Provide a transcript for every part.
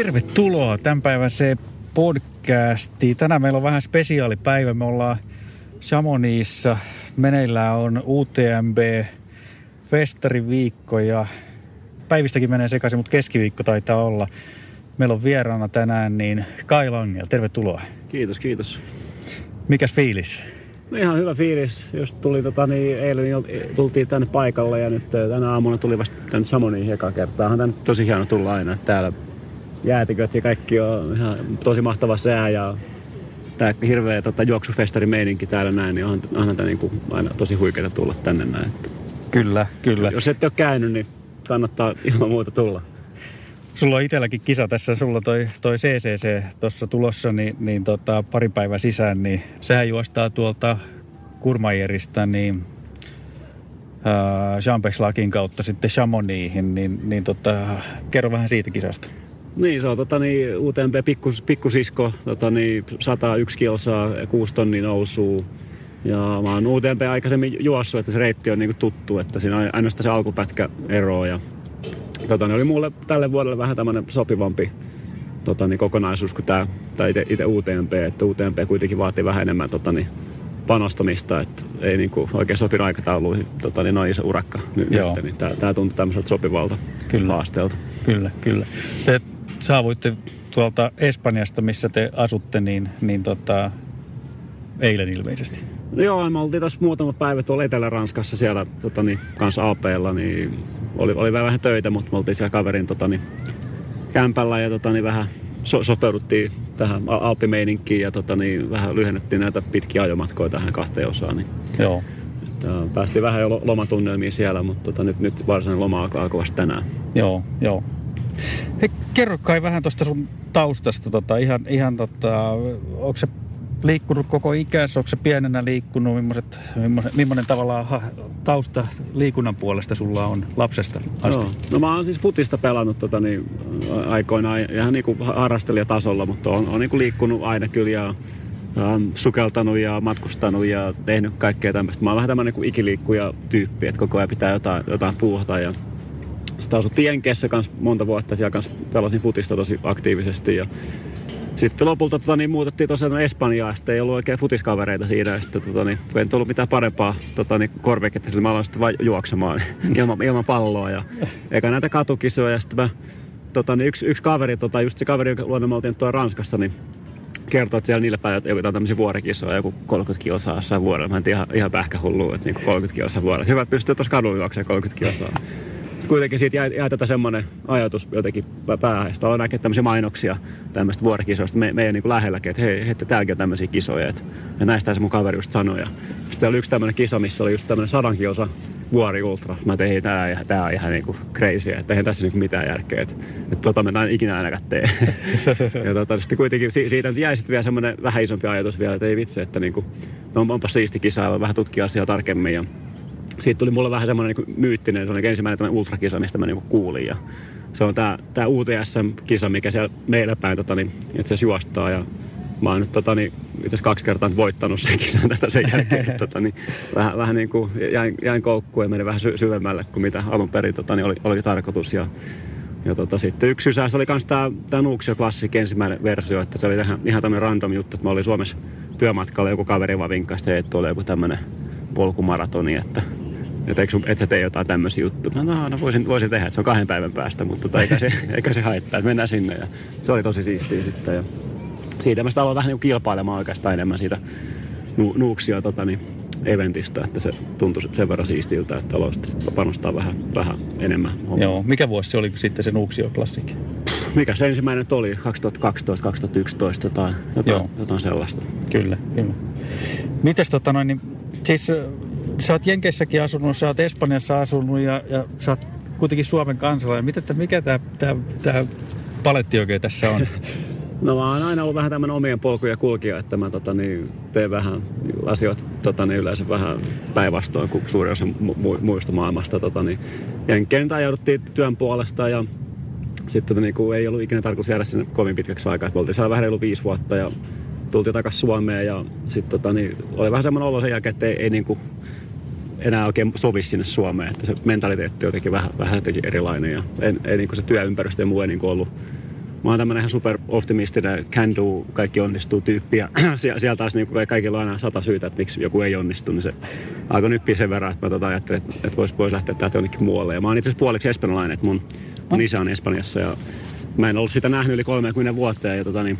Tervetuloa tämän päivän se podcasti. Tänään meillä on vähän spesiaalipäivä. Me ollaan Chamonixissa. Meneillään on UTMB festariviikko ja päivistäkin menee sekaisin, mutta keskiviikko taitaa olla. Meillä on vieraana tänään niin Kai Langel. Tervetuloa. Kiitos, kiitos. Mikäs fiilis? No ihan hyvä fiilis. Just tuli tota, niin eilen tultiin tänne paikalle ja nyt tänä aamuna tuli vasta tänne Samoniin eka kertaa. On tänne tosi hieno tulla aina. Täällä jäätiköt ja kaikki on ihan tosi mahtava sää ja tämä hirveä tota, juoksufestari meininki täällä näin, niin on, onhan tämä niinku aina tosi huikeaa tulla tänne näin. Kyllä, kyllä. Jos ette ole käynyt, niin kannattaa ilman muuta tulla. Sulla on itselläkin kisa tässä, sulla toi, toi CCC tuossa tulossa, niin, niin tota, pari päivää sisään, niin sehän juostaa tuolta Kurmajerista, niin Champex-lakin kautta sitten Chamonixin, niin, niin tota, kerro vähän siitä kisasta. Niin, se on tota, niin, UTMP pikkus, pikkusisko, tota, niin, 101 kilsaa, 6 tonnin nousuu. Ja mä oon UTMP aikaisemmin juossut, että se reitti on niin tuttu, että siinä on ainoastaan se alkupätkä eroa. Ja, tota, niin oli mulle tälle vuodelle vähän tämmöinen sopivampi tota, niin, kokonaisuus kuin tämä, itse UTMP, että UTMP kuitenkin vaatii vähän enemmän tota, niin, panostamista, että ei niin kuin, oikein sopinut aikatauluihin tota, niin noin iso urakka nyt, Joo. niin tämä tuntuu tämmöiseltä sopivalta kyllä. haasteelta. Kyllä, kyllä. Te saavuitte tuolta Espanjasta, missä te asutte, niin, niin tota, eilen ilmeisesti. No joo, me oltiin tässä muutama päivä tuolla Etelä-Ranskassa siellä tota, niin, kanssa APlla, niin oli, oli vähän töitä, mutta me oltiin siellä kaverin tota, niin, kämpällä ja tota, niin, vähän so, sopeuduttiin tähän alppimeininkiin ja tota, niin, vähän lyhennettiin näitä pitkiä ajomatkoja tähän kahteen osaan. Niin, joo. Että, päästiin vähän jo lomatunnelmiin siellä, mutta tota, nyt, nyt varsinainen loma alkaa vasta tänään. Joo, joo. Hei, kerro kai vähän tuosta sun taustasta, tota, ihan, ihan tota, onko se liikkunut koko ikässä, onko se pienenä liikkunut, millaiset, millainen, millainen tavallaan tausta liikunnan puolesta sulla on lapsesta asti? No, no mä oon siis futista pelannut tota, niin, aikoinaan ihan niin harrastelijatasolla, mutta on, on niin kuin liikkunut aina kyllä ja on sukeltanut ja matkustanut ja tehnyt kaikkea tämmöistä. Mä oon vähän tämmöinen niin ikiliikkuja tyyppi, että koko ajan pitää jotain, jotain puuhata ja sitten asuttiin Jenkeissä kanssa monta vuotta, siellä kanssa pelasin futista tosi aktiivisesti ja sitten lopulta tota, niin, muutettiin tosiaan Espanjaan, sitten ei ollut oikein futiskavereita siinä. Ja sitten, tota, niin, kun ei ollut mitään parempaa tota, niin, korviketta, mä aloin sitten vain juoksemaan ilman, ilman palloa. Ja, eikä näitä katukisoja. Ja sitten mä, tota, niin, yksi, yksi kaveri, tota, just se kaveri, jonka luonne me oltiin tuolla Ranskassa, niin kertoo, että siellä niillä päivillä jotain tämmöisiä vuorikisoja, joku 30 kilsaa jossain vuorella. Mä en tiedä, ihan, ihan pähkähullua, että niin 30 kilsaa vuorella. Hyvä, että pystyy tuossa kadulla juoksemaan 30 kilsaa kuitenkin siitä jäi, jäi tätä semmoinen ajatus jotenkin päähän. Sitten aloin näkee tämmöisiä mainoksia tämmöistä vuorikisoista me, meidän niin lähelläkin, että hei, että täälläkin on tämmöisiä kisoja. Että, ja näistä se mun kaveri just sanoi. Ja sitten oli yksi tämmöinen kisa, missä oli just tämmöinen sadan kilsa vuori ultra. Mä tein, tää, tää on ihan niinku crazy, että eihän tässä niinku mitään järkeä. Että, että tota mä en ikinä ainakaan tee. ja tota, sitten kuitenkin siitä jäi sitten vielä semmoinen vähän isompi ajatus vielä, että ei vitsi, että niinku, no, onpa siisti kisa ja vähän tutkia asiaa tarkemmin. Ja siitä tuli mulle vähän semmoinen niin myyttinen, se oli ensimmäinen tämmöinen ultrakisa, mistä mä niin kuulin. Ja se on tämä, tämä UTSM-kisa, mikä siellä meillä päin tota, niin, itse juostaa. Ja mä oon nyt tota, niin, itse kaksi kertaa voittanut sen kisan tästä sen jälkeen. tota, niin, vähän, vähän niin kuin jäin, jäin koukkuun ja menin vähän sy- syvemmälle kuin mitä alun perin tota, niin oli, oli tarkoitus. Ja, ja tota, sitten yksi sysäys oli myös tämä, tämä Nuuksio Classic ensimmäinen versio, että se oli ihan, ihan tämmöinen random juttu, että mä olin Suomessa työmatkalla, joku kaveri vaan vinkkasi, että tuolla joku tämmöinen polkumaratoni, että että eikö, et sä tee jotain tämmöisiä juttuja. No, no, no voisin, voisin tehdä, että se on kahden päivän päästä, mutta tota, eikä, se, eikä se haittaa, että mennään sinne. Ja se oli tosi siistiä sitten. Ja siitä mä aloin vähän niin kilpailemaan oikeastaan enemmän siitä nu, nuuksia tota, niin, eventistä, että se tuntui sen verran siistiltä, että aloin sitten panostaa vähän, vähän enemmän. Joo, mikä vuosi se oli sitten se Nuuksio Classic? Mikä se ensimmäinen oli? 2012, 2011, jotain, jotain, jotain sellaista. Kyllä, kyllä. Mites tota noin, niin, siis sä oot Jenkeissäkin asunut, sä oot Espanjassa asunut ja, ja sä oot kuitenkin Suomen kansalainen. Mitä, mikä tämä tää, tää paletti oikein tässä on? No mä oon aina ollut vähän tämmöinen omien polkuja kulkija, että mä tota, niin, teen vähän asioita tota, niin, yleensä vähän päinvastoin kuin suuri osa mu- muista maailmasta. Tota, niin. Jenkkeen ajauduttiin työn puolesta ja sitten tota, niin, kun ei ollut ikinä tarkoitus jäädä sinne kovin pitkäksi aikaa. Me oltiin vähän reilu viisi vuotta ja tultiin takaisin Suomeen ja sitten tota, niin, oli vähän semmoinen olo sen jälkeen, että ei, ei niin kuin, enää oikein sovi sinne Suomeen. Että se mentaliteetti on jotenkin vähän, vähän jotenkin erilainen ja en, ei, niin kuin se työympäristö ja muu ei niin kuin ollut, mä oon tämmönen ihan superoptimistinen can do, kaikki onnistuu tyyppi. Ja siellä taas niin kaikilla on aina sata syytä, että miksi joku ei onnistu. Niin se alkoi nyppiä sen verran, että mä tota ajattelin, että, että voisi vois lähteä täältä jonnekin muualle. Ja mä oon itse asiassa puoliksi espanjalainen, että mun, mun isä on Espanjassa ja mä en ollut sitä nähnyt yli 30 vuotta. Ja tota, niin,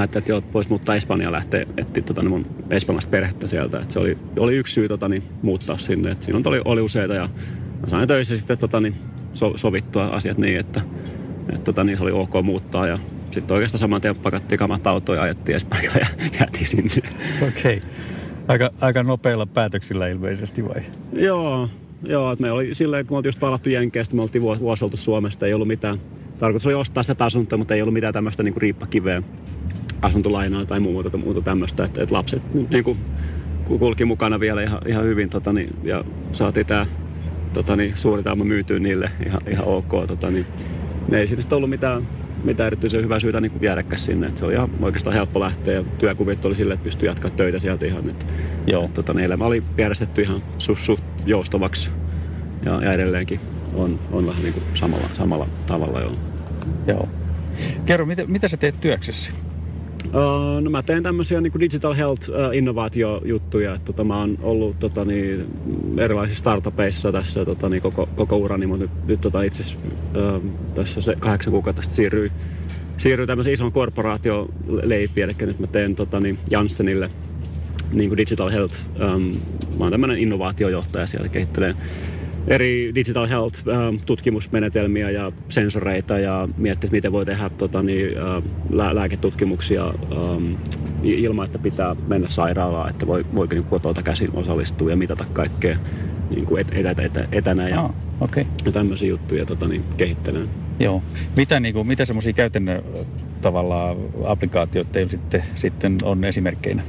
ajattelin, että joo, voisi muuttaa Espanjaan lähteä etsiä tota, niin mun espanjalaista perhettä sieltä. Et se oli, oli yksi syy tota, niin, muuttaa sinne. Et siinä oli, oli useita ja mä sain töissä sitten tota, niin, so, sovittua asiat niin, että et, tota, niin se oli ok muuttaa. Ja sitten oikeastaan saman tien pakattiin kamat autoja ja ajettiin Espanjaan ja jäätiin sinne. Okei. Okay. Aika, aika nopeilla päätöksillä ilmeisesti vai? Joo, joo että me oli silleen, kun me oltiin just palattu Jenkeistä, me oltiin vuosi oltu Suomesta, ei ollut mitään. Tarkoitus oli ostaa sitä asuntoa, mutta ei ollut mitään tämmöistä niin riippakiveä asuntolainaa tai muuta, muuta tämmöistä, että, että lapset niin kuin, kulki mukana vielä ihan, ihan hyvin tota, niin, ja saatiin tämä tota, niin, suuri tauma myytyä niille ihan, ihan ok. Tota, niin, ne ei sitten ollut mitään, mitään erityisen hyvää syytä niin viedäkään sinne. Et se oli ihan oikeastaan helppo lähteä ja työkuvit oli sille, että pystyi jatkaa töitä sieltä ihan. Et, Joo. Et, tota, niin, elämä oli järjestetty ihan suht, suht joustavaksi ja, ja edelleenkin on, on vähän niin kuin samalla, samalla tavalla. Joo. Kerro, mitä, mitä sä teet työksessä? Uh, no mä teen tämmöisiä niin digital health uh, innovaatiojuttuja. Että, tota, mä oon ollut tota, niin, erilaisissa startupeissa tässä tota, niin, koko, koko urani, mutta nyt, nyt tota, itse uh, tässä se kahdeksan kuukautta siirryy, siirryy tämmöisen ison korporaation leipiin. Eli nyt mä teen tota, niin, Janssenille niin digital health. Um, mä oon tämmöinen innovaatiojohtaja siellä, kehittelen eri digital health-tutkimusmenetelmiä ähm, ja sensoreita ja miettiä, miten voi tehdä tota, niin, äh, lää- lääketutkimuksia ähm, ilman, että pitää mennä sairaalaan, että voi, voiko niin kotolta käsin osallistua ja mitata kaikkea niin kuin et, etä, etä, etänä ja, ah, okay. ja tämmöisiä juttuja tota, niin, kehittelen. Joo. Mitä, niin kuin, mitä semmoisia käytännön tavalla applikaatioita sitten, sitten on esimerkkeinä?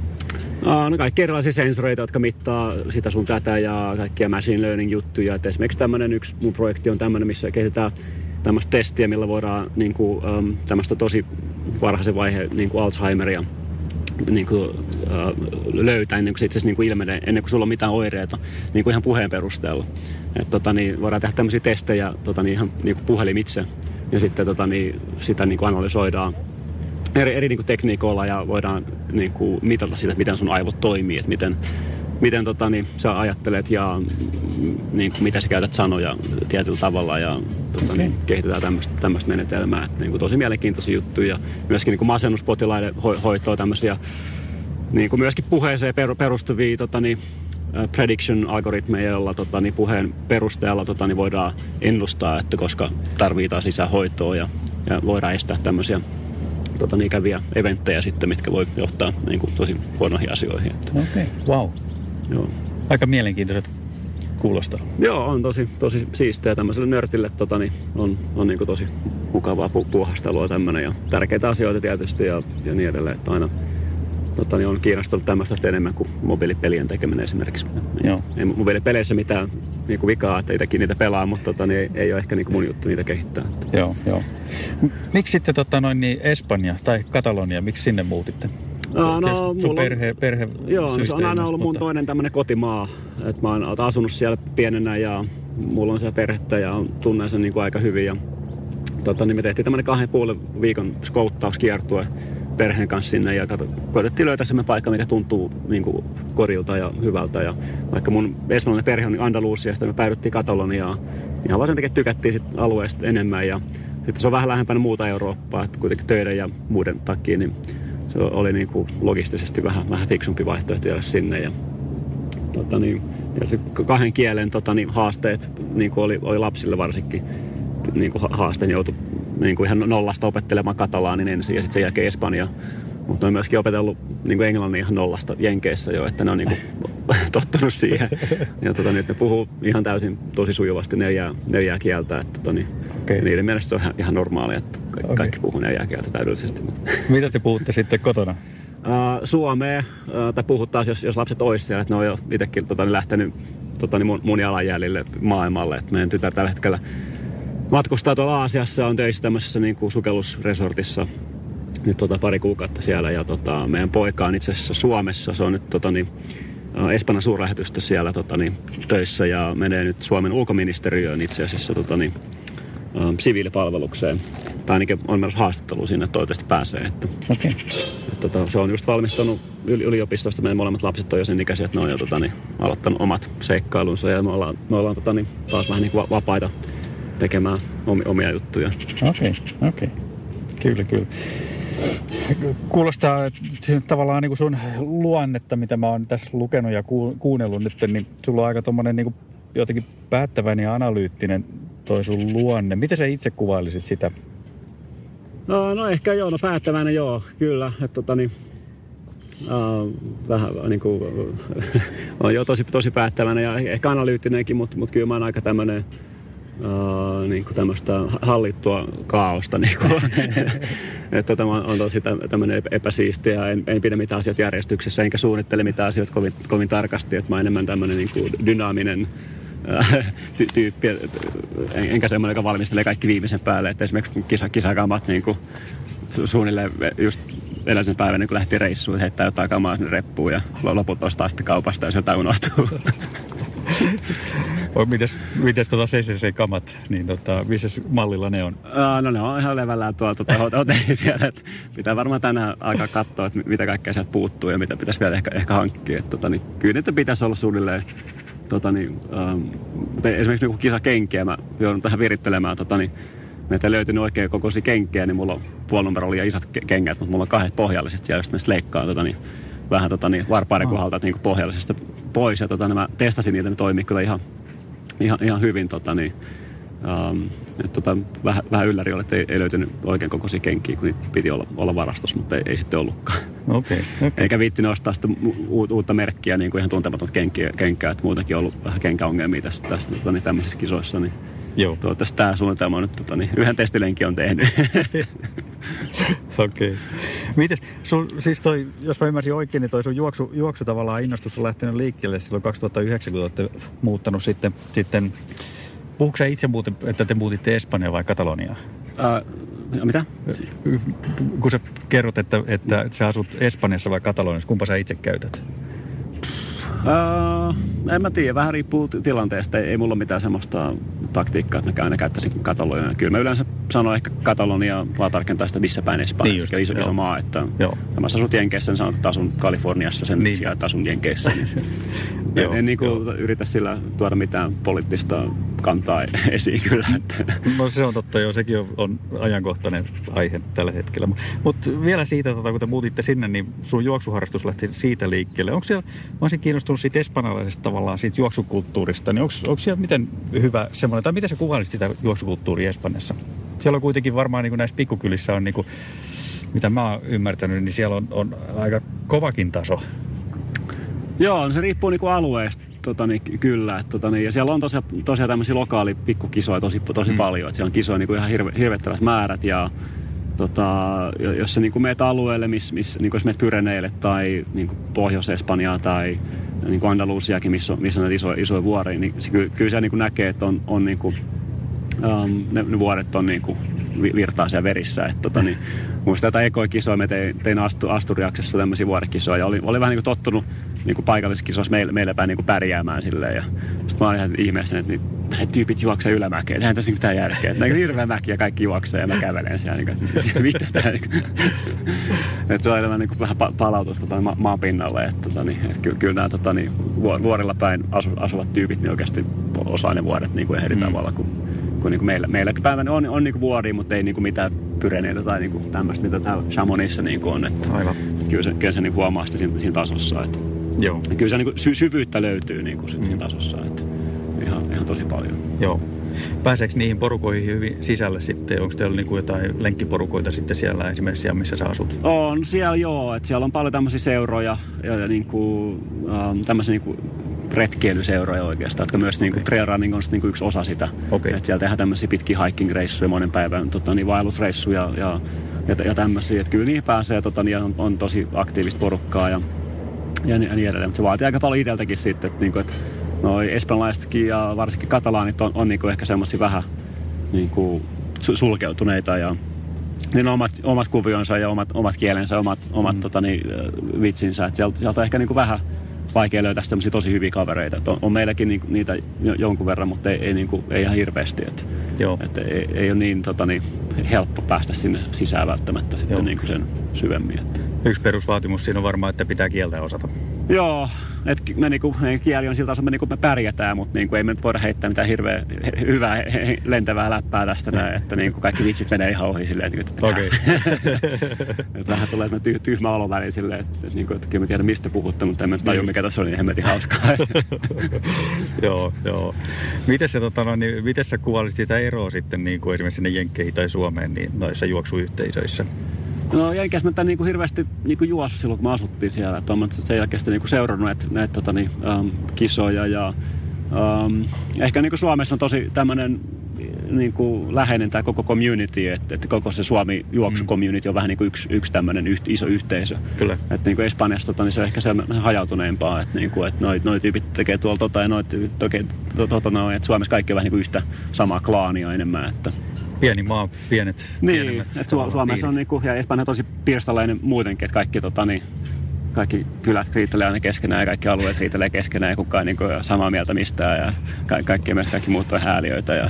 No kaikki erilaisia sensoreita, jotka mittaa sitä sun tätä ja kaikkia machine learning juttuja. Et esimerkiksi tämmöinen yksi mun projekti on tämmöinen, missä kehitetään tämmöistä testiä, millä voidaan niin kuin, um, tämmöistä tosi varhaisen vaiheen niin kuin Alzheimeria niin kuin, uh, löytää ennen kuin se itse asiassa niin kuin ilmenee, ennen kuin sulla on mitään oireita niin kuin ihan puheen perusteella. Et, tota, niin, voidaan tehdä tämmöisiä testejä tota, niin ihan niin kuin puhelimitse ja sitten tota, niin, sitä niin kuin analysoidaan eri, eri niin kuin tekniikoilla ja voidaan niin kuin mitata sitä, miten sun aivot toimii, että miten, miten tota, niin, sä ajattelet ja niin kuin, miten sä käytät sanoja tietyllä tavalla ja tota, okay. niin, kehitetään tämmöistä menetelmää. Että, niin kuin, tosi mielenkiintoisia juttuja. Myöskin niin kuin masennuspotilaiden ho- hoitoa tämmöisiä niin kuin myöskin puheeseen perustuvia tota, niin, prediction-algoritmeja, joilla tota, niin puheen perusteella tota, niin voidaan ennustaa, että koska tarvitaan lisää hoitoa ja, ja voidaan estää tämmöisiä tota, niin ikäviä eventtejä sitten, mitkä voi johtaa niin kuin, tosi huonoihin asioihin. Okei, okay. wow. Joo. Aika mielenkiintoiset kuulostaa. Joo, on tosi, tosi siistiä. Tämmöiselle nörtille tota, niin on, on niin kuin tosi mukavaa pu- puuhastelua tämmöinen ja tärkeitä asioita tietysti ja, ja niin edelleen. Että aina tota, niin on kiinnostunut tämmöistä enemmän kuin mobiilipelien tekeminen esimerkiksi. Joo. Ei mobiilipeleissä mitään niin kuin vikaa, että itsekin niitä pelaa, mutta tota, niin ei, ei ole ehkä niin kuin mun juttu niitä kehittää. Joo, joo. Miksi sitten tota, noin, niin Espanja tai Katalonia, miksi sinne muutitte? No, no, sun perhe, perhe Joo, se on aina ollut mun mutta... toinen tämmöinen kotimaa. Et mä oon asunut siellä pienenä ja mulla on siellä perhettä ja tunnen sen niin kuin aika hyvin. Ja, tota, niin me tehtiin tämmöinen kahden puolen viikon skouttauskiertue perheen kanssa sinne ja koitettiin löytää semmoinen paikka, mikä tuntuu niin kuin korilta ja hyvältä. Ja vaikka mun espanjalainen perhe on Andalusiasta, me päädyttiin Kataloniaan. Ihan vaan sen takia tykättiin sit alueesta enemmän ja sitten se on vähän lähempänä muuta Eurooppaa, että kuitenkin töiden ja muiden takia, niin se oli niin kuin logistisesti vähän, vähän fiksumpi vaihtoehto jäädä sinne. Ja, tota niin, ja kahden kielen tota niin, haasteet niin kuin oli, oli lapsille varsinkin niin kuin haasteen joutui niin kuin ihan nollasta opettelemaan katalaanin ensin ja sitten sen jälkeen Espanja. Mutta on myöskin opetellut niin kuin englannin ihan nollasta Jenkeissä jo, että ne on niin kuin, tottunut siihen. Ja tota, nyt ne puhuu ihan täysin tosi sujuvasti neljää, neljää kieltä. Että, tota, niin, okay. Niiden mielestä se on ihan, ihan normaalia, että kaikki, okay. kaikki puhuu neljää kieltä täydellisesti. Mutta. Mitä te puhutte sitten kotona? Uh, Suomea, uh, tai puhutaan, jos, jos lapset olisi siellä, että ne on jo itsekin tota, lähtenyt tota, niin mun, mun jalanjäljille maailmalle. Että meidän tytär tällä hetkellä matkustaa tuolla Aasiassa, on töissä tämmöisessä niin kuin sukellusresortissa nyt tota pari kuukautta siellä ja tota, meidän poika on itse asiassa Suomessa, se on nyt tota, niin, Espanjan suurlähetystö siellä tota, niin, töissä ja menee nyt Suomen ulkoministeriöön itse asiassa tota, niin, siviilipalvelukseen. Tai ainakin on myös haastattelu sinne, että toivottavasti pääsee. Että, Okei. että, tota, se on just valmistunut yli- yliopistosta. Meidän molemmat lapset on jo sen ikäisiä, että ne on jo tota, niin, aloittanut omat seikkailunsa. Ja me ollaan, me ollaan tota, niin, taas vähän niin kuin vapaita tekemään omia, juttuja. Okei, okei. Kyllä, kyllä. Kuulostaa että tavallaan niin kuin sun luonnetta, mitä mä oon tässä lukenut ja ku- kuunnellut nyt, niin sulla on aika tommonen niin kuin jotenkin päättäväinen ja analyyttinen toi sun luonne. Miten sä itse kuvailisit sitä? No, no ehkä joo, no päättäväinen joo, kyllä. Että tota niin, uh, vähän niin kuin, on jo tosi, tosi päättäväinen ja ehkä analyyttinenkin, mutta, mutta kyllä mä oon aika tämmönen Uh, niin kuin tämmöistä hallittua kaaosta. Niin kuin. että tämä on tosi tämmöinen epäsiistiä. En, en pidä mitään asioita järjestyksessä, enkä suunnittele mitään asioita kovin, kovin tarkasti. Että mä oon enemmän tämmöinen niin kuin dynaaminen ty- tyyppi, en, enkä semmoinen, joka valmistelee kaikki viimeisen päälle. Että esimerkiksi kisa, kisakamat niin kuin su- suunnilleen just edellisen päivän, niin kun lähti reissuun, heittää jotain kamaa sinne reppuun ja loput ostaa sitten kaupasta, jos jotain unohtuu. O, mites, mites tota CCC-kamat, niin tota, missä mallilla ne on? Uh, no ne on ihan levällään tuolla tuota, hotellin vielä. Että pitää varmaan tänään aika katsoa, että mitä kaikkea sieltä puuttuu ja mitä pitäisi vielä ehkä, ehkä hankkia. Että, tota, niin, kyllä niitä pitäisi olla suunnilleen tota, niin, um, esimerkiksi niin kisakenkiä mä joudun tähän virittelemään. Tota, niin, meiltä ei löytynyt oikein kokoisia kenkiä, niin mulla on puolinumerolla ja isot kengät, mutta mulla on kahdet pohjalliset siellä, josta ne leikkaa tota, niin, vähän tota, niin, varpaiden kohdalta niin pohjallisesta pois. Ja tota, niin mä testasin niitä, ne toimii kyllä ihan, ihan, ihan hyvin. Tota, niin, Um, et tota, vähän, vähän ylläri oli, että ei, ei löytynyt oikein kokoisia kenkiä, kun niitä piti olla, olla varastossa, mutta ei, ei sitten ollutkaan. Okay, okay. Eikä viitti ostaa sitä u- uutta merkkiä, niin kuin ihan tuntematonta kenkiä, kenkää, että muutenkin on ollut vähän kenkäongelmia tässä, tässä tota, niin tämmöisissä kisoissa. Niin Joo. Toivottavasti tämä suunnitelma on nyt tota, niin, yhden testilenkin on tehnyt. Okei. Okay. Mites, siis toi, jos mä ymmärsin oikein, niin toi sun juoksu, juoksu tavallaan innostus on lähtenyt liikkeelle silloin 2009, kun olette muuttanut sitten, sitten Puhuuko sä itse muuten, että te muutitte Espanjaan vai Kataloniaan? Uh, mitä? Kun sä kerrot, että, että sä asut Espanjassa vai Kataloniassa, kumpa sä itse käytät? Uh, en mä tiedä, vähän riippuu tilanteesta. Ei, ei mulla mitään semmoista taktiikkaa, että mä aina käyttäisin Kataloniaa. Kyllä mä yleensä sanon ehkä Katalonia, vaan tarkentaa sitä missä päin Espanjassa, niin iso, iso maa. Että Joo. mä asut Jenkeissä, niin sanon, että asun Kaliforniassa sen niin. sijaan, että asun Jenkeissä. Niin en, en niin kuin yritä sillä tuoda mitään poliittista kantaa esiin kyllä. Että. No se on totta, joo, sekin on, on ajankohtainen aihe tällä hetkellä. Mutta vielä siitä, tota, kun te muutitte sinne, niin sun juoksuharrastus lähti siitä liikkeelle. Onko siellä, mä olisin kiinnostunut siitä espanjalaisesta tavallaan siitä juoksukulttuurista, niin onko, onko siellä miten hyvä semmoinen, tai miten sä kuvailisit sitä juoksukulttuuria Espanjassa? Siellä on kuitenkin varmaan niin kuin näissä pikkukylissä on niin kuin, mitä mä oon ymmärtänyt, niin siellä on, on aika kovakin taso. Joo, no se riippuu niinku alueesta. Tota, niin, kyllä. Et, tota, niin, ja siellä on tosiaan, tosiaan tämmöisiä lokaali pikkukisoja tosi, tosi mm. paljon. Et siellä on kisoja niin kuin ihan hirve, hirvettävät määrät. Ja, tota, jos sä niin meet alueelle, missä miss, niin jos meet Pyreneille tai niin Pohjois-Espanjaa tai niin kuin Andalusiakin, missä on, missä on näitä isoja, isoja vuoria, niin se, kyllä, kyllä se niin näkee, että on, on niin kuin, um, ne, ne, vuoret on niin kuin virtaa siellä verissä. Et, tota, niin, muistan jotain ekoja kisoja, me tein, tein Astu, Asturiaksessa tämmöisiä vuorekisoja ja oli, oli vähän niin kuin tottunut niin kuin paikallisissa kisoissa meille, meille päin niin kuin pärjäämään silleen. Ja sitten mä olin ihan ihmeessä, että näitä tyypit juoksee ylämäkeen, eihän tässä mitään järkeä. Että näin hirveä mäki ja kaikki juoksee ja mä kävelen siellä. Niin kuin, mitä tää, niin kuin. että se on enemmän niin kuin vähän palautusta tota, ma- maan pinnalle. Että, tota, niin, että kyllä, kyllä nämä tota, niin, vuorilla päin asu, asuvat tyypit niin oikeasti osaa ne vuodet niin kuin eri mm. tavalla kuin kun niin kuin meillä, meillä päivänä on, on niin kuin vuori, mutta ei niin kuin mitään pyreneitä tai niin kuin tämmöistä, mitä täällä Chamonissa niin kuin on. Että, Aivan. Että kyllä se, kyllä se niin huomaa siinä, siinä tasossa. Että, Joo. Ja kyllä se niin kuin sy- syvyyttä löytyy niin kuin mm. siinä tasossa. Että, ihan, ihan tosi paljon. Joo. Pääseekö niihin porukoihin hyvin sisälle sitten? Onko teillä niin kuin jotain lenkkiporukoita sitten siellä esimerkiksi siellä, missä sä asut? On siellä joo, että siellä on paljon tämmöisiä seuroja ja, ja niin kuin, ähm, tämmöisiä niin kuin retkeilyseuroja oikeastaan, jotka myös okay. niin kuin, trail running on niin kuin yksi osa sitä. Okay. Että siellä tehdään tämmöisiä pitkiä hiking-reissuja, monen päivän tota, niin vaellusreissuja ja, ja, ja tämmöisiä. Että kyllä niihin pääsee tota, niin on, on, tosi aktiivista porukkaa ja, ja, niin, ja niin edelleen. Mutta se vaatii aika paljon itseltäkin sitten, että, niin kuin, että noi espanjalaisetkin ja varsinkin katalaanit on, on niin kuin ehkä semmoisia vähän niin kuin sulkeutuneita ja niin omat, omat kuvionsa ja omat, omat kielensä, omat, omat mm. tota, niin, vitsinsä. Että sieltä, sieltä ehkä niin kuin vähän vaikea löytää semmoisia tosi hyviä kavereita. Et on, on, meilläkin niinku, niitä jonkun verran, mutta ei, ei, niinku, ei ihan hirveästi. Et, Joo. Et ei, ei, ole niin, tota, niin helppo päästä sinne sisään välttämättä sitten niinku sen syvemmin. Että. Yksi perusvaatimus siinä on varmaan, että pitää kieltä osata. Joo, että me niinku, kieli on siltä tasolla, me, niinku, me pärjätään, mutta niinku, ei me nyt voida heittää mitään hirveän hyvää lentävää läppää tästä näin, että niinku, kaikki vitsit menee ihan ohi silleen, että, että, okay. että vähän tulee tyh, tyhmä olo väliin silleen, että, että, niinku, että kyllä me tiedän mistä puhutte, mutta emme tajua mikä tässä on niin hemmetin hauskaa. joo, joo. Miten sä, tota, no, niin, miten sä kuvailisit sitä eroa sitten niin kuin esimerkiksi sinne Jenkkeihin tai Suomeen niin noissa juoksuyhteisöissä? No Jenkeissä mä niin kuin hirveästi niin kuin juossa silloin, kun me asuttiin siellä. Että olen sen jälkeen niin kuin seurannut näitä, näitä tota, niin, um, kisoja ja um, ehkä niin kuin Suomessa on tosi tämmöinen niin kuin läheinen tämä koko community, että, että koko se Suomi juoksu community on vähän niin kuin yksi, yksi tämmöinen yht, iso yhteisö. Kyllä. Että niin kuin Espanjassa tota, niin se on ehkä se hajautuneempaa, että, niin kuin, että noi, noi tyypit tekee tuolla tota ja noi tekee to, to, to, no, että Suomessa kaikki on vähän niin kuin yhtä samaa klaania enemmän. Että, pieni maa, pienet Niin, että Su- Suomessa on niinku, ja Espanja tosi pirstalainen muutenkin, että kaikki, tota, niin, kaikki kylät riitelee aina keskenään ja kaikki alueet riitelee keskenään ja kukaan niin kuin, samaa mieltä mistään ja ka- kaikki mielestä kaikki muut on hääliöitä ja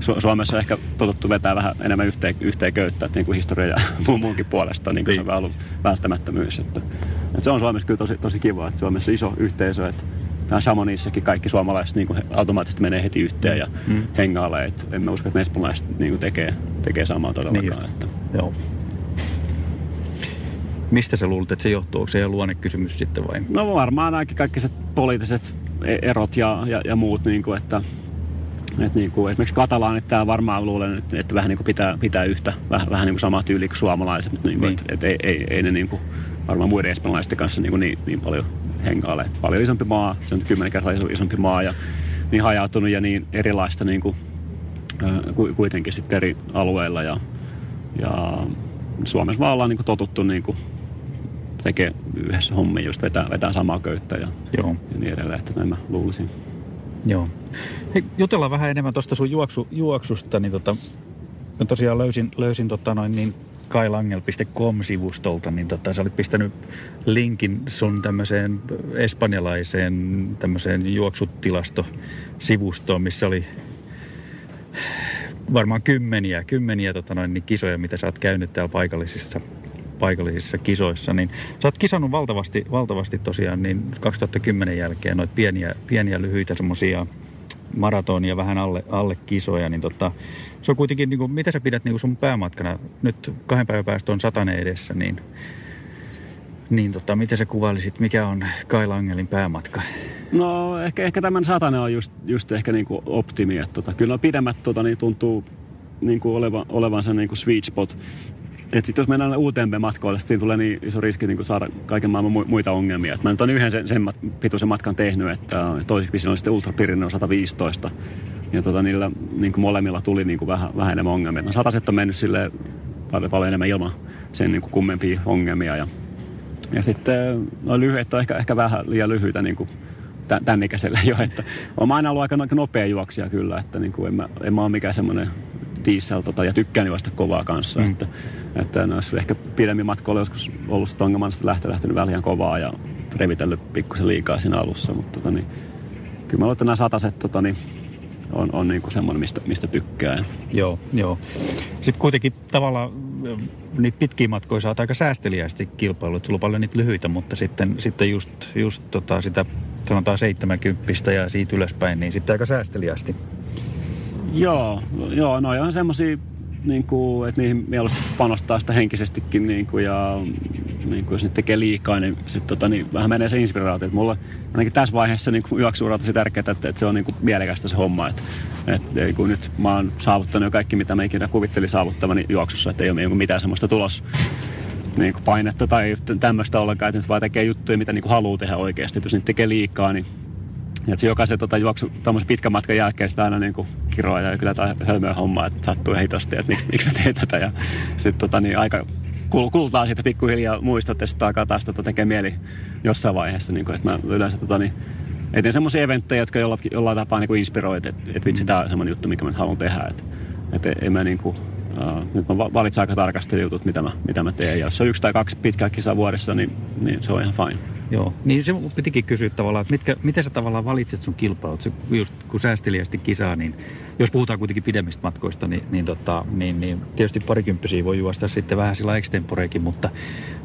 Su- Suomessa on ehkä totuttu vetää vähän enemmän yhteen, yhteen köyttä, että niin kuin historia ja muun muunkin puolesta niin kuin se on ollut välttämättömyys. Että, että se on Suomessa kyllä tosi, tosi kiva, että Suomessa on iso yhteisö, että nämä Shamoniissakin kaikki suomalaiset niin kuin automaattisesti menee heti yhteen ja mm. hengaalle. Et en mä usko, että espanjalaiset niin kuin tekee, tekee samaa todellakaan. Niin että. Joo. Mistä sä luulet, että se johtuu? Onko se ihan luonnekysymys sitten vai? No varmaan kaikki, kaikki se poliittiset e- erot ja, ja, ja muut, niin kuin, että et niin kuin, esimerkiksi katalaanit täällä varmaan luulen, että, että vähän niin kuin pitää, pitää yhtä, vähän, vähän niin kuin samaa tyyliä kuin suomalaiset, mutta niin kuin, niin. Et, et, ei, ei, ei ne niin kuin, varmaan muiden espanjalaisten kanssa niin, kuin niin, niin paljon hengaalle. Paljon isompi maa, se on kymmenen kertaa isompi maa ja niin hajautunut ja niin erilaista niin kuin, kuitenkin sitten eri alueilla. Ja, ja Suomessa vaan ollaan niin kuin totuttu niin kuin tekee yhdessä hommia, just vetää, vetää samaa köyttä ja, Joo. ja niin edelleen, että näin mä luulisin. Joo. Hei, jutellaan vähän enemmän tuosta sun juoksu, juoksusta, niin tota, mä tosiaan löysin, löysin tota noin niin kailangel.com-sivustolta, niin tota, sä olit pistänyt linkin sun tämmöiseen espanjalaiseen tämmöiseen juoksutilastosivustoon, missä oli varmaan kymmeniä, kymmeniä tota noin, niin kisoja, mitä sä oot käynyt täällä paikallisissa, paikallisissa kisoissa, niin sä oot kisannut valtavasti, valtavasti tosiaan niin 2010 jälkeen noita pieniä, pieniä lyhyitä semmosia maratonia vähän alle, alle kisoja, niin tota, se on kuitenkin, niin kuin, mitä sä pidät niin kuin sun päämatkana? Nyt kahden päivän päästä on satane edessä, niin, niin tota, miten sä kuvailisit, mikä on Kailangelin päämatka? No ehkä, ehkä tämän satane on just, just ehkä niin kuin optimi. Että tota, kyllä pidemmät tota, niin tuntuu niin kuin oleva, olevan se niin kuin sweet spot. Että sitten jos mennään UTMB-matkoille, siinä tulee niin iso riski niin kuin saada kaiken maailman muita ongelmia. Et mä nyt on yhden sen, sen pituisen matkan tehnyt, että toiseksi on sitten Ultra Pirineo 115 ja tota, niillä niin kuin molemmilla tuli niin kuin vähän, vähän enemmän ongelmia. No, sataset on mennyt sille paljon, paljon enemmän ilman sen niin kuin kummempia ongelmia. Ja, ja sitten no, lyhyet on ehkä, ehkä vähän liian lyhyitä niin kuin tämän ikäiselle jo. Että olen aina ollut aika nopea juoksija kyllä, että niin kuin en, mä, en mä ole mikään semmoinen diesel tota, ja tykkään juosta kovaa kanssa. Mm. Että, että ne olisi ehkä pidemmin matkoilla joskus ollut sitä ongelmaa, lähtenyt, lähtenyt vähän kovaa ja revitellyt pikkusen liikaa siinä alussa. Mutta tota, niin, kyllä mä luulen, että nämä sataset tota, niin, on, on niin kuin semmoinen, mistä, mistä tykkää. Joo, joo. Sitten kuitenkin tavallaan niitä pitkiä matkoja saat aika säästeliästi kilpailut. Sulla on paljon niitä lyhyitä, mutta sitten, sitten just, just tota sitä sanotaan 70 ja siitä ylöspäin, niin sitten aika säästeliästi. Joo, joo no on semmoisia niin kuin, että niihin mieluusti panostaa sitä henkisestikin niin kuin, ja niin kuin, jos ne tekee liikaa, niin, sit, tota, niin vähän menee se inspiraatio. Että mulla ainakin tässä vaiheessa niin juoksuura on tosi tärkeää, että, että, se on niin kuin, mielekästä se homma. Että, että että kun nyt mä oon saavuttanut jo kaikki, mitä mä ikinä kuvittelin saavuttavani juoksussa, että ei ole niin mitään semmoista tulos niin kuin painetta tai tämmöistä ollenkaan, että nyt vaan tekee juttuja, mitä niin kuin haluaa tehdä oikeasti. Että jos niitä tekee liikaa, niin että se jokaisen tota, juoksu tuommoisen pitkän matkan jälkeen sitä aina niin kuin kiroa ja kyllä tämä hölmöä homma, että sattuu hitosti, että miksi, miksi mä teen tätä. Ja sitten tota, niin aika kultaa siitä pikkuhiljaa muistot ja sitten alkaa taas tota, tekee mieli jossain vaiheessa. Niin kuin, että mä yleensä tota, niin, eteen semmoisia eventtejä, jotka jollain, jollain tapaa niin inspiroit, että et vitsi, tämä on semmoinen juttu, mikä mä haluan tehdä. Että et, en mä niin kuin, uh, nyt mä valitsen aika tarkasti jutut, mitä mä, mitä mä teen. Ja jos on yksi tai kaksi pitkää kisaa vuodessa, niin, niin se on ihan fine. Joo. Niin se pitikin kysyä tavallaan, että mitkä, miten sä tavallaan valitset sun kilpailut? Se, just kun säästeliästi kisaa, niin jos puhutaan kuitenkin pidemmistä matkoista, niin, niin, tota, niin, niin tietysti parikymppisiä voi juosta sitten vähän sillä extemporeekin, mutta,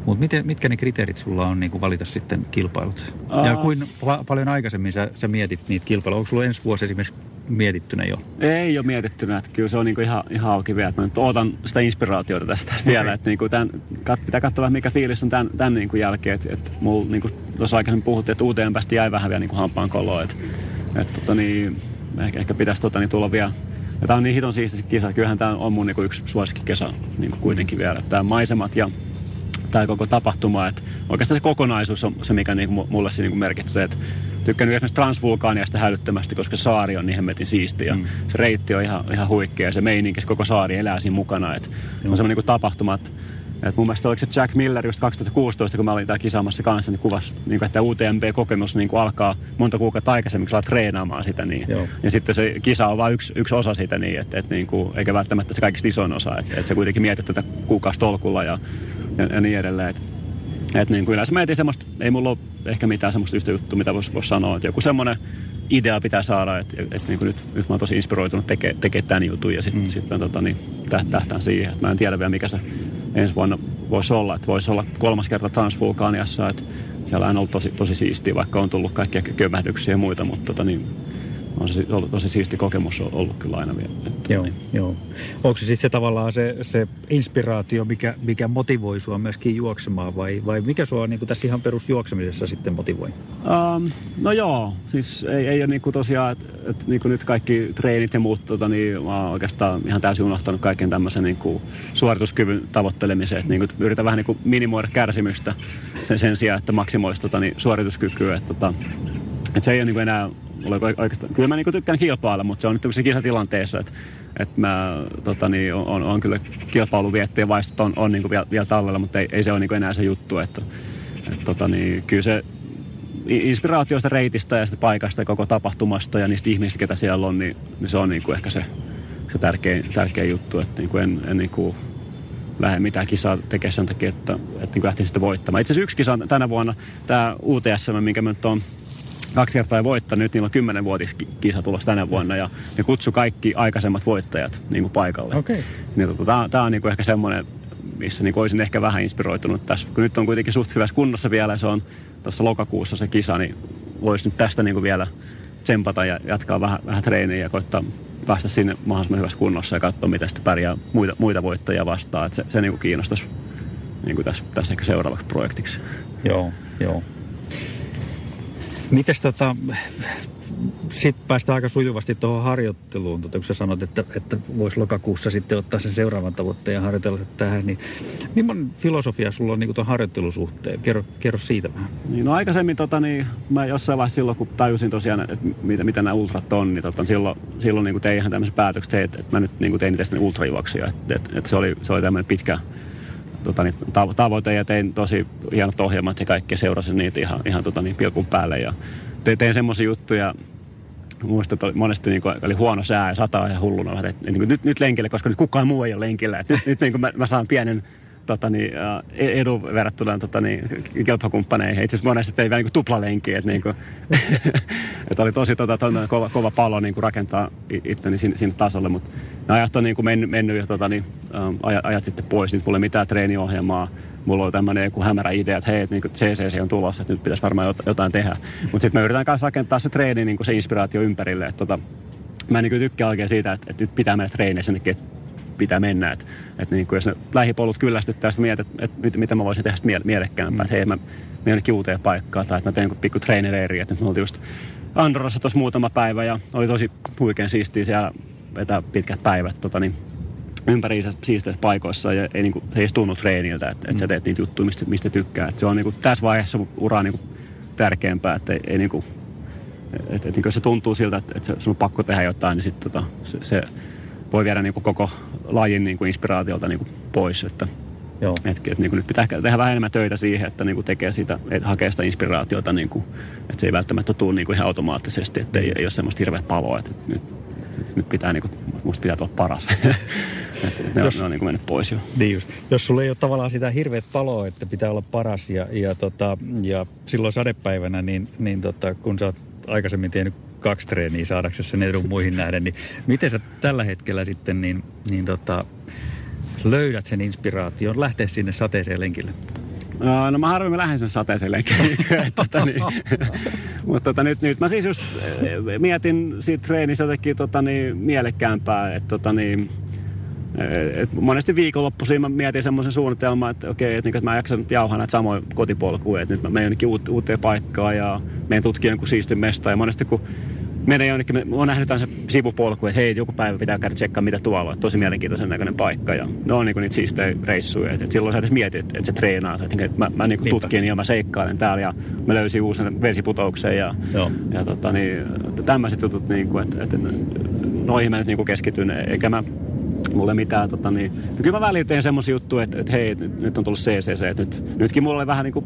mutta miten, mitkä ne kriteerit sulla on niin kuin valita sitten kilpailut? Aa. Ja kuin pa- paljon aikaisemmin sä, sä mietit niitä kilpailuja? Onko sulla ensi vuosi esimerkiksi mietittynä jo? Ei ole mietittynä, että kyllä se on niinku ihan, ihan auki vielä. Mä nyt ootan sitä inspiraatiota tässä, tässä okay. vielä, että niinku tämän, kat, pitää katsoa mikä fiilis on tämän, tämän niinku jälkeen. Että et mulla niinku, tuossa aikaisemmin puhuttiin, että uuteen päästä jäi vähän vielä niinku hampaan koloa. Että et, tota, niin, ehkä, ehkä pitäisi tota, niin tulla vielä ja tämä on niin hiton siisti kisa. Kyllähän tämä on mun niinku yksi suosikkikesa niin kuitenkin vielä. Tämä maisemat ja tämä koko tapahtuma. Että oikeastaan se kokonaisuus on se, mikä niinku mulle se niinku merkitsee. Että tykkään esimerkiksi Transvulkaaniasta hälyttömästi, koska saari on niin hemmetin siisti ja mm. se reitti on ihan, ihan huikea ja se meininki, se koko saari elää siinä mukana. Että on semmoinen niin tapahtuma, että et mun mielestä oliko se Jack Miller just 2016, kun mä olin täällä kisaamassa kanssa, niin kuvasi, niin kuin, että UTMB-kokemus niin kuin alkaa monta kuukautta aikaisemmin, kun treenaamaan sitä. Niin. Ja sitten se kisa on vain yksi, yksi osa siitä, niin, että, että niin kuin, eikä välttämättä se kaikista isoin osa. Että, että se kuitenkin mietit tätä kuukausitolkulla ja, ja, ja niin edelleen. Että, että niin kuin yleensä mietin semmoista, ei mulla ole ehkä mitään semmoista yhtä juttua, mitä voisi vois sanoa. Että joku semmoinen idea pitää saada, että, että niin kuin nyt, nyt mä oon tosi inspiroitunut tekemään teke tämän jutun ja sitten mm. sit mä tota, niin, tähtään siihen. Mä en tiedä vielä mikä se ensi vuonna voisi olla. Että voisi olla kolmas kerta Transvulkaaniassa, että siellä on ollut tosi, tosi siistiä, vaikka on tullut kaikkia kömmähdyksiä ja muita, mutta tota, niin, on se ollut tosi siisti kokemus ollut kyllä aina vielä. Että, joo, niin. joo. Onko se sitten tavallaan se, se inspiraatio, mikä, mikä motivoi sua myöskin juoksemaan vai, vai mikä sua niin tässä ihan perusjuoksemisessa sitten motivoi? Um, no joo, siis ei, ei ole niin kuin tosiaan, että et, niin nyt kaikki treenit ja muut, tota, niin mä oon oikeastaan ihan täysin unohtanut kaiken tämmöisen niin kuin suorituskyvyn tavoittelemisen, että niin kuin, yritän vähän niin kuin minimoida kärsimystä sen, sen sijaan, että maksimoisi tota, niin suorituskykyä, että, tota, että se ei ole niin kuin enää mulla oikeastaan, kyllä mä niinku tykkään kilpailla, mutta se on nyt se kisatilanteessa, että, että mä tota, niin, on, on, kyllä kilpailuviettien vaistot on, on niinku vielä, vielä tallella, mutta ei, ei se ole niinku enää se juttu, että, että tota, niin, kyllä se inspiraatioista reitistä ja sitä paikasta ja koko tapahtumasta ja niistä ihmisistä, ketä siellä on, niin, niin se on niinku ehkä se, se tärkein, tärkein juttu, että niinku en, en niinku, lähde mitään kisaa tekemään sen takia, että, että niin lähtisin sitä voittamaan. Itse asiassa yksi kisa tänä vuonna, tämä UTSM, minkä mä nyt on kaksi kertaa voittanut. Nyt niillä on kymmenenvuotiskisa tulossa tänä vuonna ja ne kutsu kaikki aikaisemmat voittajat niin kuin paikalle. Okay. Niin, tota, Tämä on niin kuin ehkä semmoinen, missä niin kuin olisin ehkä vähän inspiroitunut tässä. Kun nyt on kuitenkin suht hyvässä kunnossa vielä se on tuossa lokakuussa se kisa, niin voisi nyt tästä niin kuin vielä tsempata ja jatkaa vähän, vähän treeniä ja koittaa päästä sinne mahdollisimman hyvässä kunnossa ja katsoa, miten sitten pärjää muita, muita voittajia vastaan. Et se, se niin kuin kiinnostaisi niin kuin tässä, tässä ehkä seuraavaksi projektiksi. Joo, joo. Mites tota, sitten päästään aika sujuvasti tuohon harjoitteluun, tota, kun sä sanot, että, että voisi lokakuussa sitten ottaa sen seuraavan tavoitteen ja harjoitella tähän, niin millainen filosofia sulla on niin tuon harjoittelusuhteen? Kerro, kerro siitä vähän. Niin, no aikaisemmin tota, niin, mä jossain vaiheessa silloin, kun tajusin tosiaan, että mitä, mitä nämä ultrat on, niin tota, silloin, silloin niin tein ihan tämmöisen päätöksen, että, että mä nyt niin tein tästä ultrajuoksia. Että, että, että se oli, se oli tämmöinen pitkä, tota, niin, tavoite ja tein tosi hienot ohjelmat ja kaikkea, seurasin niitä ihan, ihan tota, niin, pilkun päälle ja tein, tein semmoisia juttuja, Muistan, että monesti niin kuin, oli huono sää ja sataa ja hulluna. Että, että, että, nyt, nyt lenkille, koska nyt kukaan muu ei ole lenkillä. Että nyt, nyt niin kuin mä, mä, saan pienen tota, niin, edun verrattuna tota, niin, kilpakumppaneihin. Itse asiassa monesti ei vielä niin tuplalenkiä. Että, niin kuin, että oli tosi tota, kova, kova palo niin kuin rakentaa itteni sinne, sinne tasolle. Mutta ne ajat on niin kuin mennyt, mennyt jo tota, niin, ajat, ajat, sitten pois. Nyt mulla ei mitään treeniohjelmaa. Mulla oli tämmöinen joku hämärä idea, että hei, että niin CCC on tulossa, että nyt pitäisi varmaan jotain tehdä. Mutta sitten me yritän kanssa rakentaa se treeni, niin kuin se inspiraatio ympärille. Että, tota, mä en niin tykkää oikein siitä, että, että nyt pitää mennä treeniin sen että pitää mennä. Että, että niin kuin jos ne lähipolut kyllästyttää, sitten mietit, että, että mitä mä voisin tehdä sitten mielekkäämpää. Mm. Että hei, mä menen jonnekin uuteen paikkaan tai että mä teen joku pikku treenereeri. Että nyt me oltiin just Andorrassa tuossa muutama päivä ja oli tosi huikean siistiä siellä vetää pitkät päivät tota, niin, ympäri siisteissä paikoissa ja ei, niin kuin, se ei tunnu treeniltä, että, että sä mm. teet niitä juttuja, mistä, mistä tykkää. Että se on niin kuin, tässä vaiheessa uraa niin kuin, tärkeämpää, että ei, ei niin kuin, että, että, että, jos se tuntuu siltä, että, että sun on pakko tehdä jotain, niin sitten tota, se, se voi viedä niin kuin koko lajin niin kuin inspiraatiolta niin kuin pois. Että, Joo. Et, et, niin kuin nyt pitää tehdä vähän enemmän töitä siihen, että niin kuin tekee sitä, että hakee sitä inspiraatiota, niin kuin, että se ei välttämättä tule niin kuin ihan automaattisesti, että ei, ei ole semmoista hirveät paloa, että nyt, nyt pitää, niin kuin, musta pitää olla paras. Et ne, jos, on, ne on niin kuin mennyt pois jo. Niin just. Jos sulla ei ole tavallaan sitä hirveät paloa, että pitää olla paras ja, ja, tota, ja silloin sadepäivänä, niin, niin tota, kun sä oot aikaisemmin tehnyt kaksi treeniä saadaksesi sen edun muihin nähden, niin miten sä tällä hetkellä sitten niin, niin tota, löydät sen inspiraation lähteä sinne sateeseen lenkille? No mä harvemmin lähden sen sateeseen lenkille. tota, niin. Mutta tota, nyt, nyt mä siis just mietin siitä treenissä jotenkin tota, niin, mielekkäämpää, että tota, niin, et monesti viikonloppuisin mä mietin semmoisen suunnitelman, että okei, että, niin, että mä jaksan jauhaa näitä samoja kotipolkuja, että nyt mä menen jonnekin uuteen paikkaan ja menen tutkimaan jonkun siistin mesta ja monesti kun menee jonnekin, oon nähnyt se sivupolku, että hei, joku päivä pitää käydä tsekkaa, mitä tuolla on. Tosi mielenkiintoisen näköinen paikka. Ja ne on niinku niitä siistejä reissuja. Et, et silloin sä edes mietit, että et se treenaa. Että et mä, mä niinku tutkin ja mä seikkailen täällä ja mä löysin uusen vesiputouksen ja, Joo. ja tota, niin, tämmöiset jutut, niinku, että et, noihin mä nyt niinku keskityn. Eikä mä mulle mitään, tota, niin, no kyllä mä välillä teen semmoisia juttuja, että, että hei, nyt, nyt on tullut CCC, että nyt, nytkin mulla oli vähän niin kuin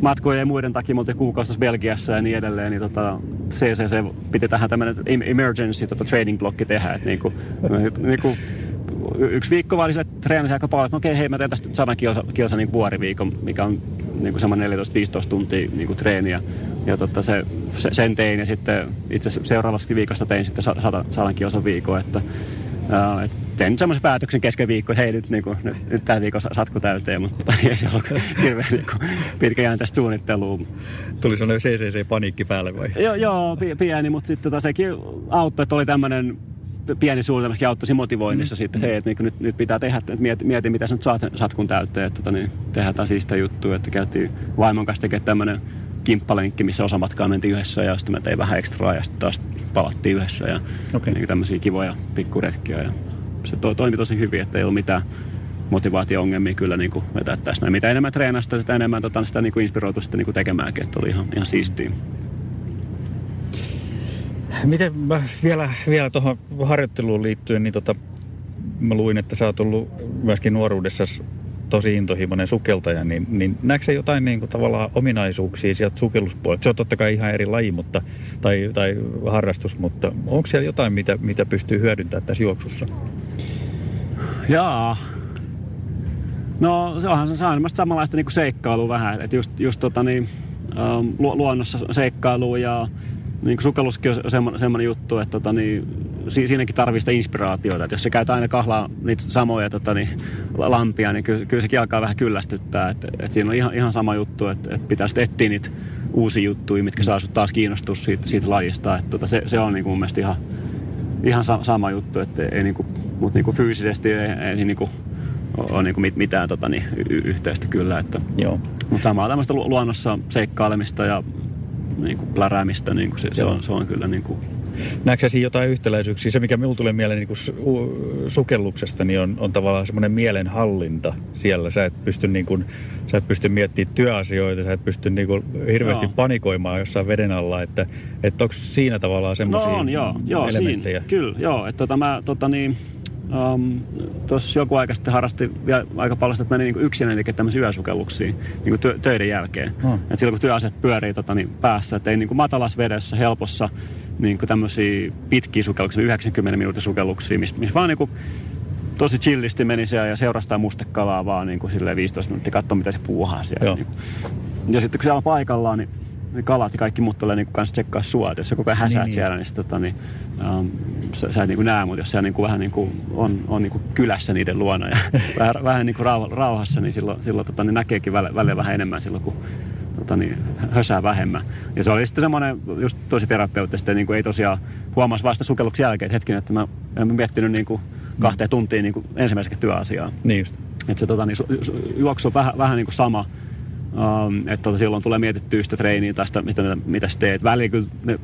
matkoja ja muiden takia, mutta kuukausi Belgiassa ja niin edelleen, niin tota, CCC piti tähän tämmöinen emergency tota, trading blokki tehdä, että niinku, niinku, yksi viikko vaan sille treenasi aika paljon, että no okei, hei, mä teen tästä 100 kilsa, kilsa niin vuoriviikon, mikä on niin semmoinen 14-15 tuntia niin kuin treeniä. Ja totta, se, se, sen tein ja sitten itse seuraavassa viikossa tein sitten 100, 100 kilsan viikon, että, uh, et tein semmoisen päätöksen kesken viikko, että hei nyt, niin kuin, nyt, nyt tämä viikon satku täyteen, mutta ei se ollut hirveän niin kuin, pitkäjäntäistä suunnittelua. Tuli sellainen CCC-paniikki päälle vai? Joo, joo pieni, mutta sitten tota, sekin auttoi, että oli tämmöinen pieni suunnitelma, auttoi motivoinnissa mm. sitten, että hei, että niin nyt, nyt pitää tehdä, että mieti, mieti mitä sä nyt saat sen satkun täyteen, että tota, niin, tehdään taas sitä juttua, että käytiin vaimon kanssa tekemään tämmöinen kimppalenkki, missä osa matkaa mentiin yhdessä ja sitten mä tein vähän ekstraa ja sitten taas palattiin yhdessä ja okay. niin tämmöisiä kivoja pikkuretkiä ja se to, toimi tosi hyvin, että ei ollut mitään motivaatio-ongelmia kyllä niin kuin vetää tästä. Mitä enemmän treenasta, sitä enemmän tota, sitä niin kuin sitten niin kuin tekemäänkin, että oli ihan, ihan siistiä. Miten mä vielä, vielä tuohon harjoitteluun liittyen, niin tota, mä luin, että sä oot ollut myöskin nuoruudessa tosi intohimoinen sukeltaja, niin, niin näetkö jotain niin kuin, tavallaan ominaisuuksia sieltä sukelluspuolelta? Se on totta kai ihan eri laji mutta, tai, tai harrastus, mutta onko siellä jotain, mitä, mitä pystyy hyödyntämään tässä juoksussa? Jaa. No se onhan se on samanlaista niin kuin seikkailua vähän, että just, just tota niin, ähm, luonnossa seikkailu ja niin sukelluskin on semmoinen, semmoinen juttu, että tota, niin, si, siinäkin tarvii sitä inspiraatiota. Että jos se käyt aina kahlaa niitä samoja tota, niin, lampia, niin kyllä, kyllä sekin alkaa vähän kyllästyttää. Että, että siinä on ihan, ihan sama juttu, että, että pitää sitten etsiä niitä uusia juttuja, mitkä saa taas kiinnostua siitä, siitä lajista. Että, tota, se, se on niin kuin mun mielestä ihan, ihan sama juttu, että ei niin kuin, mutta niin kuin fyysisesti ei, ei niin kuin, ole niin kuin mitään tota, niin, yhteistä kyllä. Että, Joo. Mutta samaa tämmöistä luonnossa seikkailemista ja niin kuin pläräämistä, niin kuin se, se, on, se on kyllä niin kuin Näetkö siinä jotain yhtäläisyyksiä? Se, mikä minulle tulee mieleen niin sukelluksesta, niin on, on tavallaan semmoinen mielenhallinta siellä. Sä et pysty, niin kuin, sä et pysty miettimään työasioita, sä et pysty niin kuin hirveästi joo. panikoimaan jossain veden alla. Että, että onko siinä tavallaan semmoisia no on, joo, joo, elementtejä? Siinä, kyllä, joo. Että tota, mä, tota niin, Um, Tuossa joku aika sitten harrasti vielä aika paljon, että meni niin yksinään tekemään tämmöisiä yösukelluksia niin kuin töiden jälkeen. Hmm. Et silloin kun työaset pyörii tota, niin päässä, että ei niin kuin matalas vedessä, helpossa, niin kuin tämmöisiä pitkiä sukelluksia, 90 minuutin sukelluksia, missä mis vaan niin kuin tosi chillisti meni siellä ja seurastaa mustekalaa vaan niin kuin 15 minuuttia, katsoa mitä se puuhaa siellä. Niin. Ja sitten kun siellä on paikallaan, niin ne kalat ja kaikki muut tulee niin kanssa tsekkaa sua. Et jos sä koko ajan häsäät niin, niin. siellä, niin, sit, tota, niin um, sä, sä et niin kuin näe, mutta jos sä niin kuin vähän niin kuin on, on niin kuin kylässä niiden luona ja vähän, vähän niin kuin rauhassa, niin silloin, silloin tota, niin näkeekin välillä, välillä vähän enemmän silloin, kun tota, niin, hösää vähemmän. Ja se oli sitten semmoinen just tosi terapeuttista, niin kuin ei tosiaan huomasi vasta sukelluksen jälkeen, että hetkinen, että mä en miettinyt niin kuin kahteen tuntiin niin kuin ensimmäiseksi työasiaa. Niin just. Että se tota, niin, juoksu on vähän, vähän niin kuin sama, Um, että tota, silloin tulee mietittyä sitä treeniä tai sitä, mitä, mitä sä teet. Väliin kyllä ne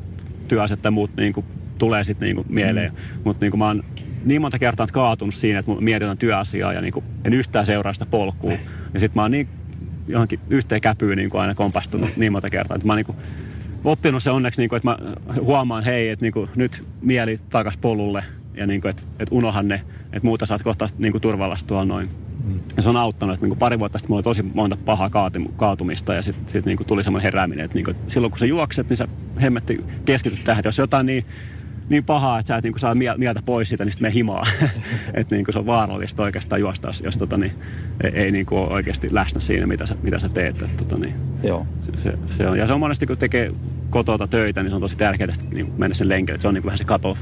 työasiat ja muut niin kuin, tulee sitten niin kuin, mieleen. Mm. Mutta niin mä oon niin monta kertaa kaatunut siinä, että mietitään työasiaa ja niin kuin, en yhtään seuraa sitä polkua. Ja sitten mä oon niin johonkin yhteen käpyyn niin kuin aina kompastunut niin monta kertaa. Että mä oon niin kuin, oppinut se onneksi, niin kuin, että mä huomaan, hei, että niin kuin, nyt mieli takas polulle ja niin kuin, että, että unohan ne, että muuta saat kohta niin kuin turvallastua noin. Mm. Ja se on auttanut, että niin kuin pari vuotta sitten mulla oli tosi monta pahaa kaatumista ja sitten sit, niin kuin tuli semmoinen herääminen, että, niin kuin, että silloin kun sä juokset, niin sä hemmetti keskityt tähän. Jos jotain niin niin pahaa, että sä et niin kuin saa mieltä pois siitä, niin sitten me himaa. että niin kuin se on vaarallista oikeastaan juosta, jos tota, niin, ei, ei niin kuin ole oikeasti läsnä siinä, mitä sä, mitä sä teet. Että, tota, niin, Joo. Se, se, se, on. Ja se on monesti, kun tekee kotota töitä, niin se on tosi tärkeää niin mennä sen lenkille. Se on niin kuin vähän se cut-off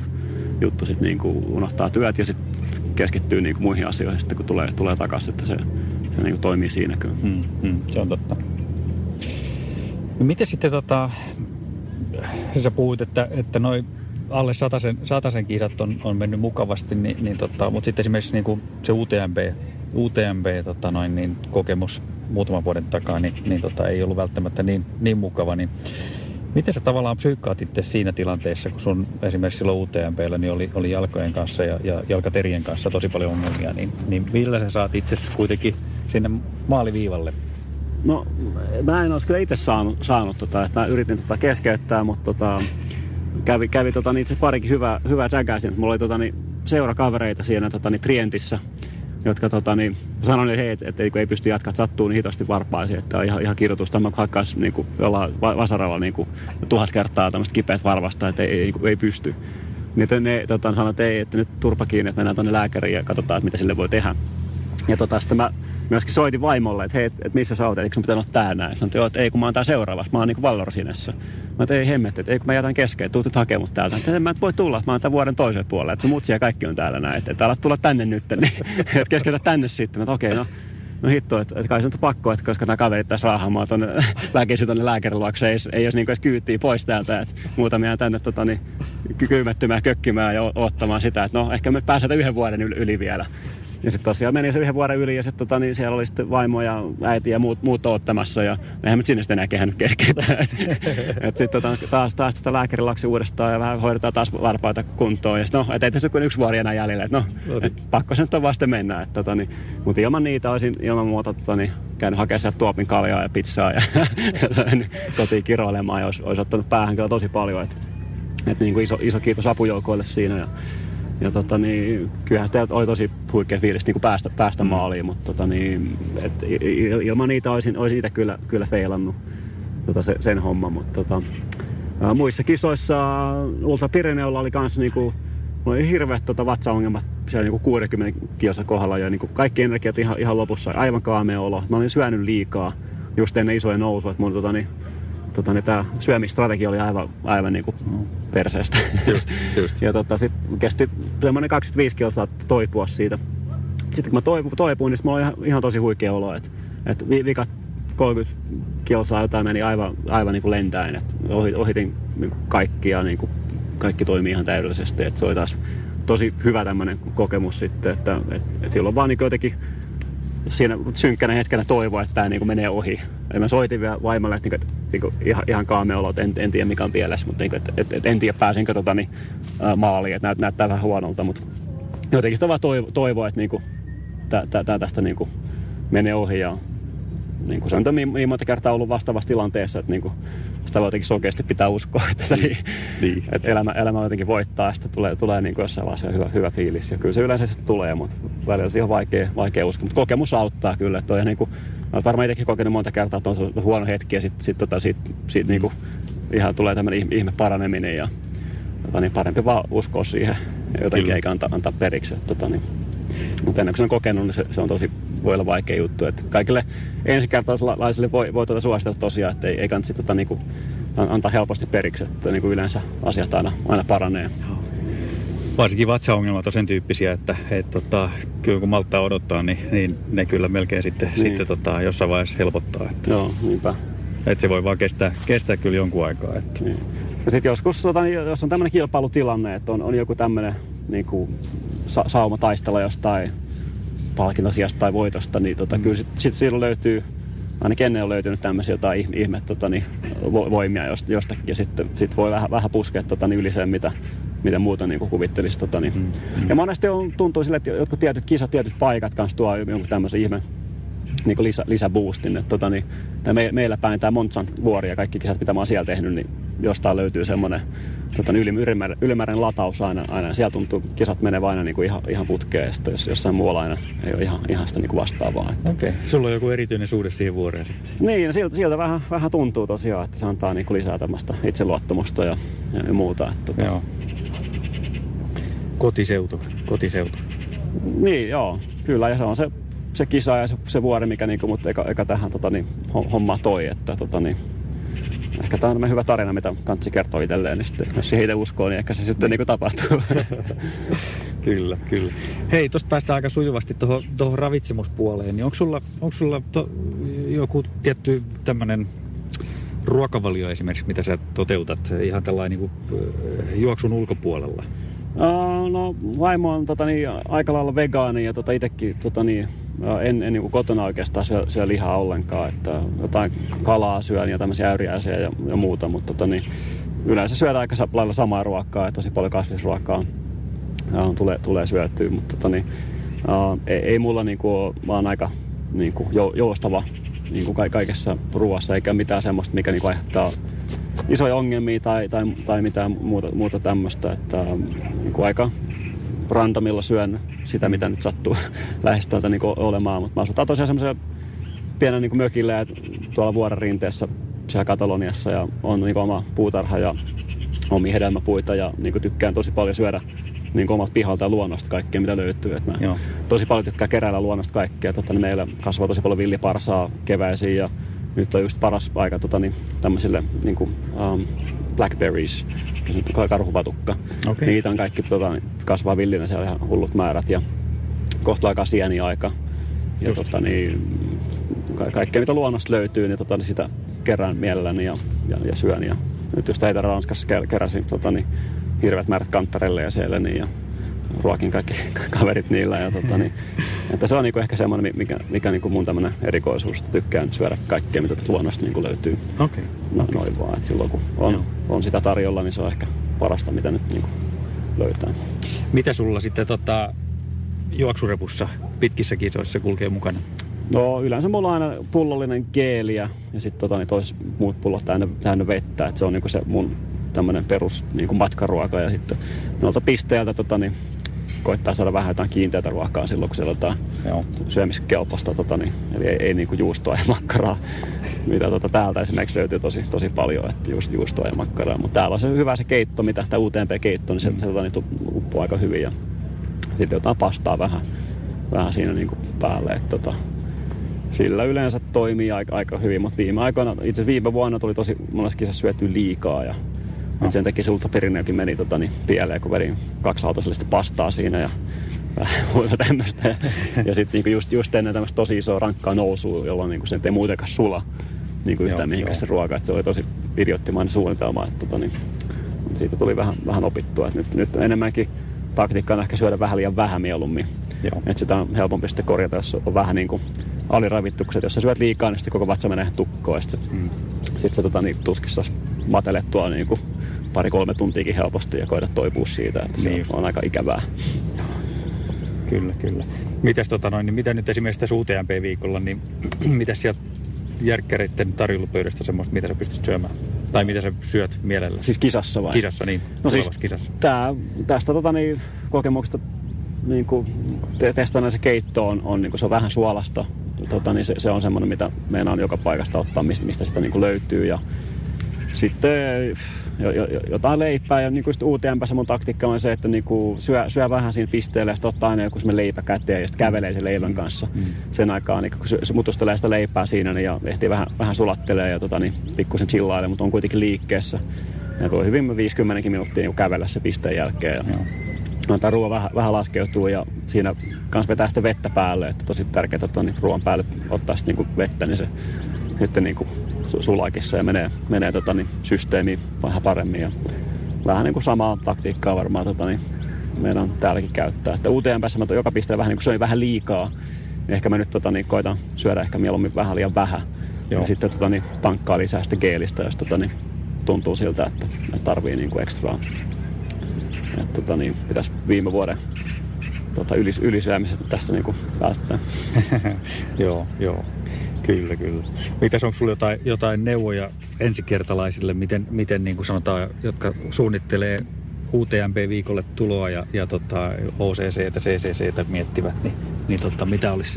juttu, sitten niin kuin unohtaa työt ja sitten keskittyy niin kuin muihin asioihin sitten, kun tulee, tulee takaisin, että se, se niin kuin toimii siinä kyllä. Hmm, hmm, se on totta. No miten sitten tota, sä puhuit, että, että noin alle sataisen, sataisen kisat on, on mennyt mukavasti, niin, niin tota, mutta sitten esimerkiksi niin kuin se UTMB, UTMB tota noin, niin kokemus muutaman vuoden takaa niin, niin tota, ei ollut välttämättä niin, niin mukava. Niin miten sä tavallaan psyykkaat itse siinä tilanteessa, kun sun esimerkiksi silloin UTMBllä niin oli, oli jalkojen kanssa ja, ja jalkaterien kanssa tosi paljon ongelmia, niin, niin millä sä saat itse kuitenkin sinne maaliviivalle? No, mä en olisi kyllä itse saanut, saanut tota, että mä yritin tota keskeyttää, mutta tota, kävi, kävi tota, niin itse parikin hyvää, hyvää tsäkää siinä. Mulla oli tota, niin, seurakavereita siinä tota, niin Trientissä, jotka tota, niin, sanoin, että hei, et, et, ei pysty jatkaa, sattuu niin hitosti varpaisiin, että on ihan, ihan kirjoitusta. Mä hakkaisi niin kuin, jollain vasaralla niin kuin, tuhat kertaa tämmöistä kipeät varvasta, että ei, ei, ei pysty. Niin ne tota, sanoivat, että ei, että nyt turpa kiinni, että mennään tuonne lääkäriin ja katsotaan, että mitä sille voi tehdä. Ja tota, sitten mä myöskin soitin vaimolle, että hei, että missä sä oot, eikö sun pitänyt olla tää näin? Sanoin, että ei kun mä oon tää seuraavassa, mä oon niinku Vallorsinessa. Mä että ei hemmet, että ei kun mä jätän kesken, tuut nyt hakemaan mut täältä. Että mä et voi tulla, että mä oon tämän vuoden toiselle puolelle, että sun mutsi ja kaikki on täällä näin, että, että alat tulla tänne nyt, niin että keskeytä tänne sitten. Mä että okei, okay, no no hitto, että, että kai se on pakko, että koska nämä kaverit tässä raahaamaan tuonne väkisin tuonne lääkäriluokse, ei, ei jos niin edes kyyttiä pois täältä, että muutamia tänne tota, niin, kyymettymään, kökkimään ja ottamaan sitä, että no ehkä me pääsetään yhden vuoden yli, yli vielä. Ja sitten tosiaan meni se yhden vuoden yli ja sitten tota, niin siellä oli sitten vaimo ja äiti ja muut, muut ottamassa ja eihän me sinne sitten enää kehännyt keskeytä. et sitten tota, taas, taas tätä lääkärilaksi uudestaan ja vähän hoidetaan taas varpaita kuntoon. Ja sit, no, et ei tässä kuin yksi vuori enää jäljellä. Et, no, et, pakko se nyt on vasta mennä. Et, tota, niin, mutta ilman niitä olisin ilman muuta tota, niin, käynyt hakemaan sieltä tuopin kaljaa ja pizzaa ja, ja niin, kotiin kiroilemaan ja olisi, olisi ottanut päähän kyllä tosi paljon. Et, et, niin kuin iso, iso kiitos apujoukoille siinä. Ja, ja tota, niin, kyllähän sitä oli tosi huikea fiilis niin kuin päästä, päästä mm. maaliin, mutta tota, niin, et, ilman niitä olisin, olisin itse kyllä, kyllä feilannut tota, se, sen homman. Mutta tota, ää, muissa kisoissa Ultra Pirineolla oli kanssa niinku, oli hirveät tota, vatsaongelmat siellä niinku 60 kilsa kohdalla ja niinku kaikki energiat ihan, ihan lopussa. Aivan kaamea olo. Mä olin syönyt liikaa just ennen isoja nousua. Että mun, tota, niin, tota, niin tämä syömistrategia oli aivan, aivan niin kuin perseestä. Just, just. ja tota, sit kesti semmoinen 25 kilsaa toipua siitä. Sitten kun mä toipuin, toipuin niin mulla oli ihan, ihan tosi huikea olo, että et vikat 30 kilsaa jotain meni aivan, aivan niin kuin lentäen. Et ohitin niin kaikki ja niin kuin kaikki toimii ihan täydellisesti. Et se oli taas tosi hyvä tämmöinen kokemus sitten, että et, et silloin vaan niin jotenkin siinä synkkänä hetkenä toivoa, että tämä niin kuin menee ohi. Ja mä soitin vielä vaimolle, että, niin kuin, että niin kuin, ihan, ihan kaamea olo, että en, en tiedä mikä on pielessä, mutta niin kuin, että, että, että en tiedä pääsenkö tota, niin, maaliin, että näyt, näyttää vähän huonolta, mutta jotenkin sitä vaan toivo, toivoa, että niin kuin, tämä tästä niin kuin, menee ohi ja niin kuin se on niin, niin monta kertaa ollut vastaavassa tilanteessa, että niin kuin, sitä voi jotenkin sokeasti pitää uskoa, että, niin, niin. että elämä, elämä jotenkin voittaa ja sitten tulee, tulee niin kuin jossain vaiheessa hyvä, hyvä fiilis. Ja kyllä se yleensä sitten tulee, mutta välillä se on vaikea, vaikea uskoa. Mutta kokemus auttaa kyllä. Että on niin kuin, olet varmaan itsekin kokenut monta kertaa, että on huono hetki ja sitten sit, tota, siitä, siitä niin kuin, ihan tulee tämmöinen ihme paraneminen ja tota, niin parempi vaan uskoa siihen ja jotenkin kyllä. eikä antaa, antaa periksi. Että, tota, niin, mutta ennen kuin se on kokenut, niin se, se on tosi, voi olla vaikea juttu. Että kaikille ensikertalaisille voi, voi tuota suositella tosiaan, että ei, ei kannata tota, niinku, antaa helposti periksi, että niinku yleensä asiat aina, aina paranee. Varsinkin vatsaongelmat on sen tyyppisiä, että et, tota, kyllä kun malttaa odottaa, niin, niin ne kyllä melkein sitten, niin. sitten tota, jossain vaiheessa helpottaa. Että, Joo, niinpä. Että se voi vaan kestää, kestää kyllä jonkun aikaa. Että. Niin. Ja sitten joskus, tota, jos on tämmöinen kilpailutilanne, että on, on joku tämmöinen niin kuin sa- sauma taistella jostain palkintasijasta tai voitosta, niin tota, mm. kyllä sitten sit silloin löytyy, ainakin ennen on löytynyt tämmöisiä jotain ihme tota, niin, voimia jostakin, ja sitten sit voi vähän, vähän puskea tota, niin yli sen, mitä, mitä muuta niin kuvittelisi. Tota, niin. Mm. Ja monesti on, tuntuu sille, että jotkut tietyt kisat, tietyt paikat kanssa tuo jonkun tämmöisen ihme niin lisä, lisäboostin. Tota, niin, me, meillä päin tämä Montsan vuori ja kaikki kisat, mitä mä oon siellä tehnyt, niin jostain löytyy semmoinen tota, niin ylimääräinen, ylimääräinen lataus aina, aina. Siellä tuntuu, kisat menee aina niin kuin ihan, ihan putkeen, sitten jos jossain muualla aina ei ole ihan, ihan sitä niin kuin vastaavaa. Okei, okay. sulla on joku erityinen suhde siihen vuoreen sitten. Niin, sieltä, sieltä vähän, vähän tuntuu tosiaan, että se antaa niin kuin lisää tämmöistä itseluottamusta ja, ja muuta. Että, tota, Joo. kotiseutu. kotiseutu. Niin, joo. Kyllä, ja se on se, se kisa ja se, se vuori, mikä niinku, mut eka, eka tähän tota, niin, homma toi. Että, tota, niin, ehkä tämä on hyvä tarina, mitä kansi kertoo itselleen, niin sitten, jos siihen itse uskoo, niin ehkä se sitten niin kuin tapahtuu. kyllä, kyllä. Hei, tuosta päästään aika sujuvasti tuohon ravitsemuspuoleen, niin onko sulla, onko sulla to, joku tietty tämmöinen ruokavalio esimerkiksi, mitä sä toteutat ihan tällainen niin kuin, juoksun ulkopuolella? No vaimo on tota, niin, aika lailla vegaani ja tota, itsekin tota, niin, en, en niin kotona oikeastaan syö, syö lihaa ollenkaan. Että jotain kalaa syön ja tämmöisiä äyriäisiä ja, ja muuta, mutta tota, niin, yleensä syödään aika lailla samaa ruokaa ja tosi paljon kasvisruokaa uh, tulee, tulee syötyä. Mutta tota, niin, uh, ei, ei mulla niin kuin, oon aika niin kuin, joustava niin kuin kaikessa ruoassa eikä mitään semmoista, mikä niin kuin aiheuttaa isoja ongelmia tai, tai, tai mitään muuta, muuta tämmöistä. Että, niin kuin aika randomilla syön sitä, mitä nyt sattuu lähestöltä niin olemaan. Mutta mä asutaan tosiaan semmoisen pienen niin mökillä ja tuolla vuoren rinteessä siellä Kataloniassa ja on niin oma puutarha ja omia hedelmäpuita ja niin kuin tykkään tosi paljon syödä niin kuin omalta pihalta ja luonnosta kaikkea, mitä löytyy. Et mä Joo. tosi paljon tykkään keräillä luonnosta kaikkea. Totta, niin meillä kasvaa tosi paljon villiparsaa keväisiin ja nyt on just paras aika tota, niin, tämmöisille niin kuin, um, blackberries, karhupatukka. Okay. Niitä on kaikki tota, kasvaa villinä siellä ihan hullut määrät ja kohta alkaa sieni aika. Ja tota, niin, ka- kaikkea mitä luonnosta löytyy, niin, tota, niin sitä kerään mielelläni ja, ja, ja syön. Ja nyt just Etelä-Ranskassa keräsin tota, niin, hirveät määrät kantarelle ja siellä niin, ja ruokin kaikki kaverit niillä. Ja, tota, niin, että se on niinku ehkä semmoinen, mikä, mikä niinku mun tämmöinen erikoisuus, että tykkään syödä kaikkea, mitä luonnosta niinku löytyy. Okay. No, okay. Noin vaan, että silloin kun on, on sitä tarjolla, niin se on ehkä parasta, mitä nyt niinku löytää. Mitä sulla sitten tota, juoksurepussa pitkissä kisoissa kulkee mukana? No yleensä mulla on aina pullollinen geeli ja, ja sitten tota, niin toiset muut pullot täynnä, täynnä vettä. että se on niinku se mun tämmöinen perus niin kuin matkaruoka ja sitten noilta pisteeltä tota, niin koittaa saada vähän jotain kiinteätä ruokaa silloin, kun siellä on syömiskelpoista, tota, niin, eli ei, ei niin kuin juustoa ja makkaraa, mitä tota, täältä esimerkiksi löytyy tosi, tosi paljon, että just juustoa ja makkaraa. Mutta täällä on se hyvä se keitto, mitä tämä UTMP-keitto, niin se, se tota, niin uppuu aika hyvin ja sitten jotain pastaa vähän, vähän siinä niin kuin päälle. Että, tota, sillä yleensä toimii aika, aika hyvin, mutta viime aikoina, itse viime vuonna tuli tosi monessa kisassa syöty liikaa ja No. sen takia se ultraperinneekin meni tota, niin, pieleen, kun vedin kaksi autosellista pastaa siinä ja muuta tämmöistä. ja sitten niin just, just ennen tämmöistä tosi isoa rankkaa nousua, jolloin niin sen ei muutenkaan sula niin kuin yhtään mihinkään se ruoka. Että se oli tosi idioottimainen suunnitelma. Että, tota, niin, siitä tuli vähän, vähän opittua. Että nyt, nyt enemmänkin taktiikka on ehkä syödä vähän liian vähän mieluummin. Että sitä on helpompi sitten korjata, jos on vähän niin kuin aliravittukset. Jos sä syöt liikaa, niin sitten koko vatsa menee tukkoon. Sitten mm. sit se tota, niin, tuskissa matelettua niin kuin pari-kolme tuntiakin helposti ja koida toipua siitä, että se niin on, on aika ikävää. Kyllä, kyllä. Mitäs tota noin, niin mitä nyt esimerkiksi tässä UTMP-viikolla, niin mitä sieltä järkkäreiden tarjoulupöydästä semmoista, mitä sä pystyt syömään? Tai mitä sä syöt mielellä? Siis kisassa vai? Kisassa, niin. No siis kisassa. Tää, tästä tota, niin, kokemuksesta niin kuin te, se keitto on, on niin kuin se on vähän suolasta. Tota, niin se, se, on semmoinen, mitä meidän on joka paikasta ottaa, mistä, mistä sitä niin kuin löytyy. Ja sitten jotain leipää ja niin kuin UTMPssä mun taktiikka on se, että niin kuin syö, syö, vähän siinä pisteellä ja sitten ottaa aina joku leipä käteen ja sitten kävelee sen leivän kanssa mm. sen aikaan, niin kun se mutustelee sitä leipää siinä niin ja ehtii vähän, vähän sulattelee ja tota, niin, pikkusen chillailee, mutta on kuitenkin liikkeessä. Ja voi hyvin 50 minuuttia niin kävellä se pisteen jälkeen. Ja, no. antaa ruoan vähän, vähän laskeutuu ja siinä kanssa vetää sitä vettä päälle, että tosi tärkeää, että niin ruoan päälle ottaa sitten niin vettä, niin se nyt niin kuin sulakissa ja menee, menee tota, niin, systeemi vähän paremmin. Ja vähän niin kuin samaa taktiikkaa varmaan tota, niin, meidän on täälläkin käyttää. Että UTMPssä mä joka pisteellä vähän niin kuin söin vähän liikaa. Niin ehkä mä nyt tota, niin, koitan syödä ehkä mieluummin vähän liian vähän. Joo. Ja sitten tota, niin, tankkaa lisää sitä geelistä, jos tota, niin, tuntuu siltä, että, tarvii niin kuin ekstraa. Et, tota, niin, pitäisi viime vuoden tota, ylis, ylisyömiset tässä niin kuin välttää. joo, joo. Kyllä, kyllä. Mitäs onko sinulla jotain, jotain neuvoja ensikertalaisille, miten, miten niin kuin sanotaan, jotka suunnittelee UTMP-viikolle tuloa ja, ja tota, OCC ja CCC miettivät, niin, niin tota, mitä olisi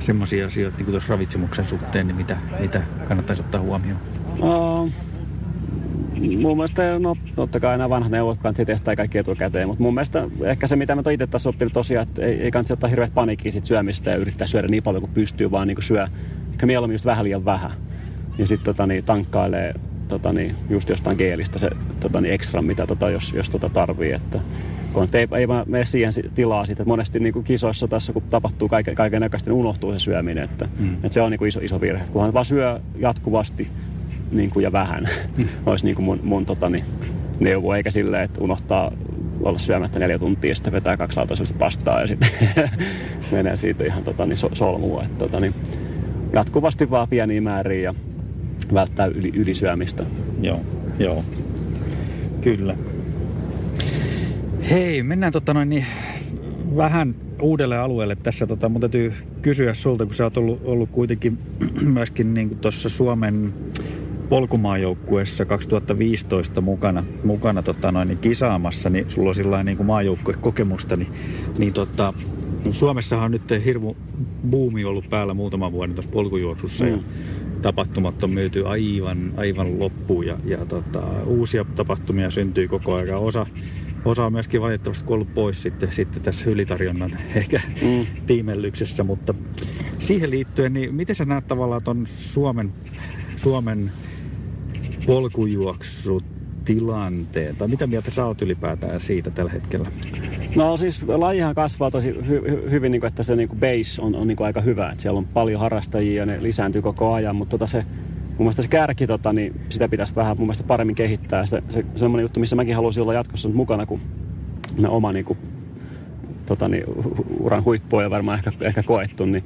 semmoisia asioita niin kuin ravitsemuksen suhteen, niin mitä, mitä kannattaisi ottaa huomioon? Uh, mun mielestä, no totta kai nämä vanhat neuvot kannattaa testaa kaikki etukäteen, mutta mun mielestä ehkä se, mitä mä itse tässä oppinut tosiaan, että ei, ei kannata ottaa hirveät paniikkiä sit syömistä ja yrittää syödä niin paljon kuin pystyy, vaan niin syö ehkä mieluummin just vähän liian vähän. Ja sitten tota, niin, tankkailee tota, niin, just jostain geelistä se tota, niin ekstra, mitä tota, jos, jos tota tarvii. Että, kun ei, ei vaan mene siihen tilaa siitä, että monesti niin kuin kisoissa tässä, kun tapahtuu kaiken, kaiken näköistä, niin unohtuu se syöminen. Että, mm. että se on niin kuin iso, iso virhe. Kunhan vaan syö jatkuvasti niin kuin, ja vähän, mm. olisi niin kuin mun, mun tota, niin, neuvo, eikä silleen, että unohtaa olla syömättä neljä tuntia ja sitten vetää kaksi lautasellista pastaa ja sitten menee siitä ihan tota, niin solmua. Että, tota, niin, jatkuvasti vaan pieniä määriä ja välttää yli, ylisyömistä. Joo, joo. Kyllä. Hei, mennään tota noin niin vähän uudelle alueelle tässä. Tota, mun täytyy kysyä sulta, kun sä oot ollut, ollut kuitenkin myöskin niin tuossa Suomen polkumaajoukkueessa 2015 mukana, mukana tota noin, niin kisaamassa, niin sulla on sillä niin maajoukkuekokemusta, niin, niin tota, Suomessahan on nyt hirmu buumi ollut päällä muutaman vuoden tuossa polkujuoksussa mm. ja tapahtumat on myyty aivan, aivan loppuun ja, ja tota, uusia tapahtumia syntyy koko ajan. Osa, osa on myöskin valitettavasti kuollut pois sitten, sitten tässä ylitarjonnan ehkä mm. tiimellyksessä, mutta siihen liittyen, niin miten sä näet tavallaan tuon Suomen, Suomen polkujuoksut tilanteen? Tai mitä mieltä sä oot ylipäätään siitä tällä hetkellä? No siis lajihan kasvaa tosi hy- hy- hyvin, niin kuin, että se niin kuin base on, on niin kuin aika hyvä. Että siellä on paljon harrastajia ja ne lisääntyy koko ajan, mutta tota se, mun mielestä se kärki, tota, niin sitä pitäisi vähän mun mielestä paremmin kehittää. Se, se, semmoinen juttu, missä mäkin haluaisin olla jatkossa mukana, kun ne oma niin kuin, tota, niin, uran huippuja varmaan ehkä, ehkä koettu, niin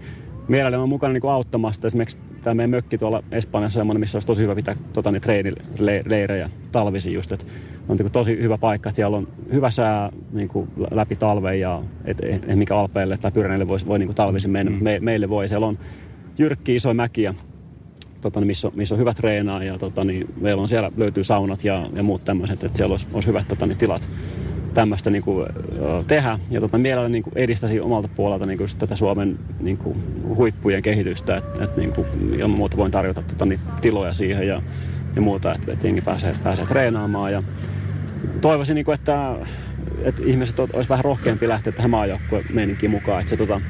mielelläni on mukana niin auttamassa. Esimerkiksi tämä meidän mökki tuolla Espanjassa semmoinen, missä olisi tosi hyvä pitää tota, niin, treenileirejä talvisin just. Että on niin tosi hyvä paikka, että siellä on hyvä sää niin kuin, läpi talven ja et, et, et mikä Alpeille tai Pyreneille voi, voi niin kuin, talvisin mennä, mm. me, meille voi. Siellä on jyrkkiä isoja mäkiä, tota, niin missä, missä on hyvä treenaa ja tota, niin, meillä on siellä löytyy saunat ja, ja muut tämmöiset, että siellä olisi, olisi hyvät tota, niin, tilat tämmöistä niin kuin, tehdä. Ja tota, mielelläni niin kuin edistäisin omalta puolelta niin kuin tätä Suomen niin kuin, huippujen kehitystä, että et, niin ilman muuta voin tarjota tota, niin, tiloja siihen ja, ja muuta, että et jengi pääsee, pääsee treenaamaan. Ja toivoisin, niin kuin, että, että ihmiset olisi vähän rohkeampi lähteä tähän maajoukkueen meininkiin mukaan. Että se, tota,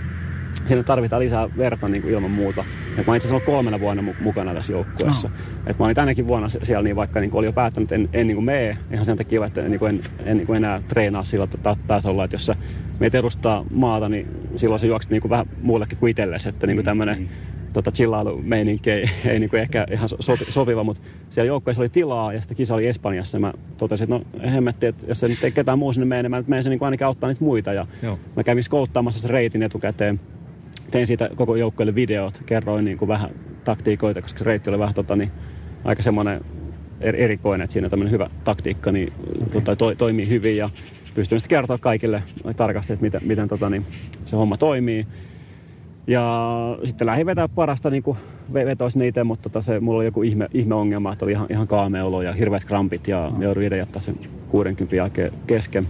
siinä tarvitaan lisää verta niin kuin ilman muuta. Et mä itse asiassa kolmena vuonna mukana tässä joukkueessa. Oh. Et mä olin tänäkin vuonna siellä, niin vaikka niin kuin oli jo päättänyt, että en, en niin kuin mene ihan sen takia, että niin kuin en, en niin kuin enää treenaa sillä tasolla, että jos sä meitä edustaa maata, niin silloin se juokset niin kuin vähän muullekin kuin itsellesi, että niin kuin tämmöinen mm tota chillailu-meininki ei, ei niin kuin ehkä ihan sopi, sopiva, mutta siellä joukkueessa oli tilaa ja sitten kisa oli Espanjassa ja mä totesin, että no hemmetti, että jos se nyt ei ketään muu sinne mene, niin mä menen niin kuin ainakin auttaa niitä muita ja Joo. mä kävin skouttaamassa sen reitin etukäteen tein siitä koko joukkueelle videot, kerroin niin kuin vähän taktiikoita, koska se reitti oli vähän tota, niin, aika semmoinen erikoinen, että siinä tämmöinen hyvä taktiikka niin, okay. tota, to, toimii hyvin ja pystyn sitten kertoa kaikille tarkasti, että miten, miten tota, niin, se homma toimii. Ja sitten lähdin vetää parasta, niin kuin vetoisin niitä, mutta tota se, mulla oli joku ihme, ihmeongelma, että oli ihan, ihan kaameolo ja hirveät krampit ja oh. joudun jättää sen 60 jälkeen kesken.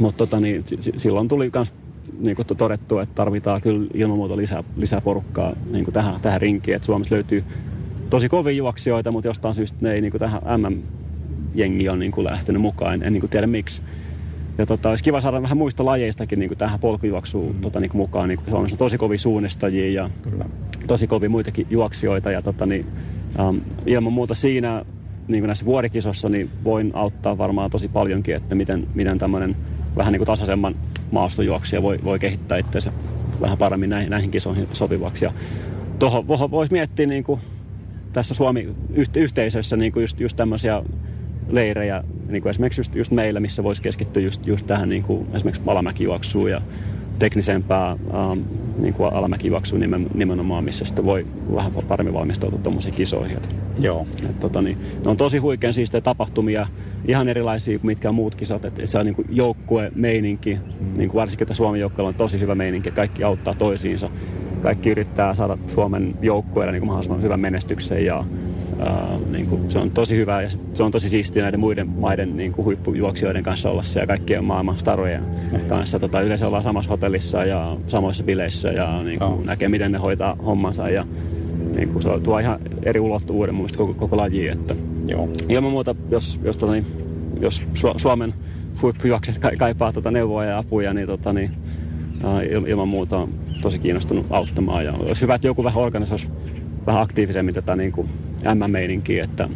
Mutta tota, niin, silloin tuli myös niin kuin todettu, että tarvitaan kyllä ilman muuta lisää, lisää porukkaa niin kuin tähän, tähän rinkiin. Et Suomessa löytyy tosi kovia juoksijoita, mutta jostain syystä ne ei niin kuin tähän MM-jengi on niin kuin lähtenyt mukaan. En, en niin kuin tiedä miksi. Ja tota, olisi kiva saada vähän muista lajeistakin niin kuin tähän polkujuoksuun mm. tota, niin kuin mukaan. Niin kuin Suomessa on tosi kovia suunnistajia ja Kyllä. tosi kovia muitakin juoksijoita. Ja tota, niin, um, ilman muuta siinä niin kuin näissä vuorikisossa niin voin auttaa varmaan tosi paljonkin, että miten, miten tämmöinen vähän niin kuin tasaisemman maastojuoksija voi, voi kehittää itseensä vähän paremmin näihin, näihin kisoihin sopivaksi. Ja tuohon voisi miettiä niin kuin tässä Suomi-yhteisössä niin kuin just, just tämmöisiä leirejä, niin kuin esimerkiksi just, just meillä, missä voisi keskittyä just, just tähän niin kuin esimerkiksi alamäkijuoksuun ja teknisempää um, niin kuin alamäkijuoksua nimen, nimenomaan, missä sitten voi vähän paremmin valmistautua tuommoisiin kisoihin. Joo. Et, tota, niin, ne on tosi huikean siistejä tapahtumia, ihan erilaisia kuin mitkä muut kisat. Et se on niin kuin joukkue, meininki, mm. niin kuin varsinkin että Suomen joukkueella on tosi hyvä meininki, että kaikki auttaa toisiinsa. Kaikki yrittää saada Suomen joukkueelle niin kuin mahdollisimman hyvän menestyksen ja Uh, niin kuin, se on tosi hyvä ja se on tosi siistiä näiden muiden maiden niin kuin huippujuoksijoiden kanssa olla siellä kaikkien maailman starojen mm. kanssa. Tota, yleensä ollaan samassa hotellissa ja samoissa bileissä ja niin kuin, näkee, miten ne hoitaa hommansa. Ja, niin kuin se tuo ihan eri ulottuvuuden mun koko, koko lajiin. Että Joo. ilman muuta, jos, jos, tota, niin, jos Su- Suomen huippujuokset ka- kaipaa tota neuvoa ja apuja, niin, tota, niin ilman muuta on tosi kiinnostunut auttamaan. Ja olisi hyvä, että joku vähän organisoisi vähän aktiivisemmin tätä niin kuin M-meininkiä, että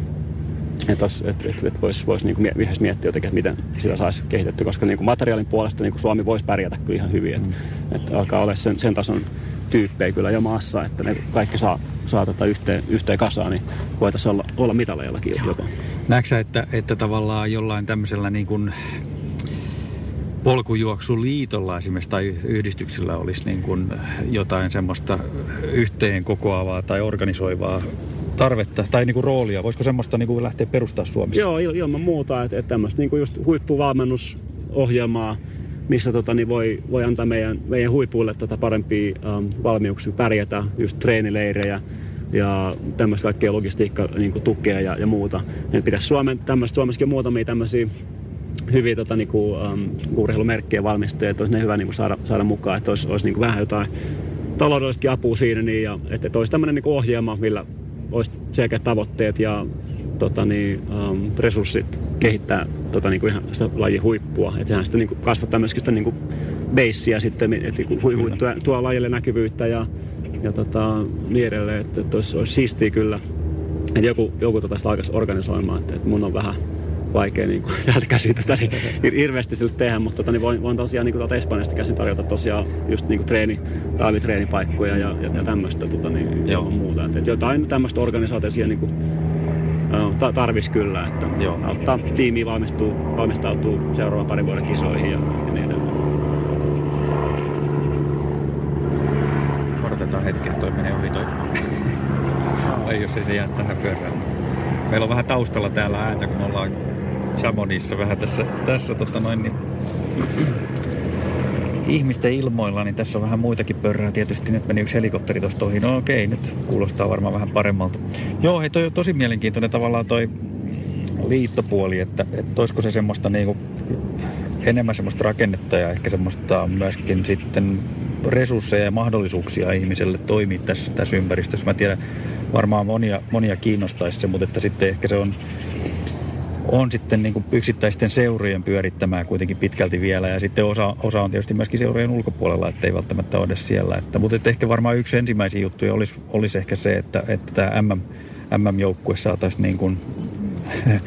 että et, et, et voisi vois niinku yhdessä miettiä jotenkin, että miten sitä saisi kehitetty, koska niinku materiaalin puolesta niinku Suomi voisi pärjätä kyllä ihan hyvin. Mm. Et, alkaa olla sen, sen tason tyyppejä kyllä jo maassa, että ne kaikki saa, saa tota yhteen, yhteen kasaan, niin voitaisiin olla, olla mitaleillakin jopa. Näetkö että, että tavallaan jollain tämmöisellä niin kuin polkujuoksuliitolla esimerkiksi tai yhdistyksillä olisi niin kuin jotain semmoista yhteen kokoavaa tai organisoivaa tarvetta tai niin kuin roolia? Voisiko semmoista niin kuin lähteä perustaa Suomessa? Joo, ilman muuta. Että, että tämmöistä niin kuin just huippuvalmennusohjelmaa, missä tota, niin voi, voi antaa meidän, meidän huipuille tota parempia ähm, valmiuksia pärjätä, just treenileirejä ja tämmöistä kaikkea logistiikka niin kuin tukea ja, ja muuta. Et pitäisi Suomen, tämmöistä, Suomessakin muutamia tämmöisiä hyviä tota, niin kuin, um, urheilumerkkejä valmistajia, että olisi ne hyvä niin kuin saada, saada mukaan, että olisi, olisi niin kuin vähän jotain taloudellistakin apua siinä, niin, ja, että, että olisi tämmöinen niin kuin ohjelma, millä olisi selkeät tavoitteet ja tota, niin, um, resurssit kehittää tota, niin kuin ihan sitä lajin huippua. Että sehän sitten niin kuin kasvattaa myöskin sitä niin kuin beissiä sitten, että hu, hu, tuo, tuo lajille näkyvyyttä ja, ja tota, niin edelleen. Että, että olisi, olisi siistiä kyllä, että joku, joku tota sitä alkaisi organisoimaan, että, että mun on vähän vaikea niin kuin, täältä käsin tätä niin, hirveästi sille tehdä, mutta tota, niin voin, voin tosiaan niin kuin, tuolta Espanjasta käsin tarjota tosiaan just niin kuin treeni, talvitreenipaikkoja ja, ja, ja tämmöistä tota, niin, Joo. muuta. Et, et jotain tämmöistä organisaatiosia niin kuin, ta- tarvis kyllä, että Joo. auttaa tiimiä valmistuu, valmistautuu seuraavan parin vuoden kisoihin ja, ja niin edelleen. Odotetaan hetki, että toi menee ohi toi. Ei, jos ei se jää tähän pyörään. Meillä on vähän taustalla täällä ääntä, kun ollaan Chamonissa vähän tässä, tässä tota noin, niin, ihmisten ilmoilla, niin tässä on vähän muitakin pörrää. Tietysti nyt meni yksi helikopteri tuosta ohi. No okei, nyt kuulostaa varmaan vähän paremmalta. Joo, hei, toi on tosi mielenkiintoinen tavallaan toi liittopuoli, että, että olisiko se semmoista niinku, enemmän semmoista rakennetta ja ehkä semmoista myöskin sitten resursseja ja mahdollisuuksia ihmiselle toimia tässä, tässä ympäristössä. Mä tiedän, varmaan monia, monia kiinnostaisi se, mutta että sitten ehkä se on on sitten niin kuin yksittäisten seurojen pyörittämää kuitenkin pitkälti vielä. Ja sitten osa, osa on tietysti myöskin seurojen ulkopuolella, ettei välttämättä ole edes siellä. Että, mutta että ehkä varmaan yksi ensimmäisiä juttuja olisi, olisi ehkä se, että, että tämä MM, MM-joukkue saataisiin niin kuin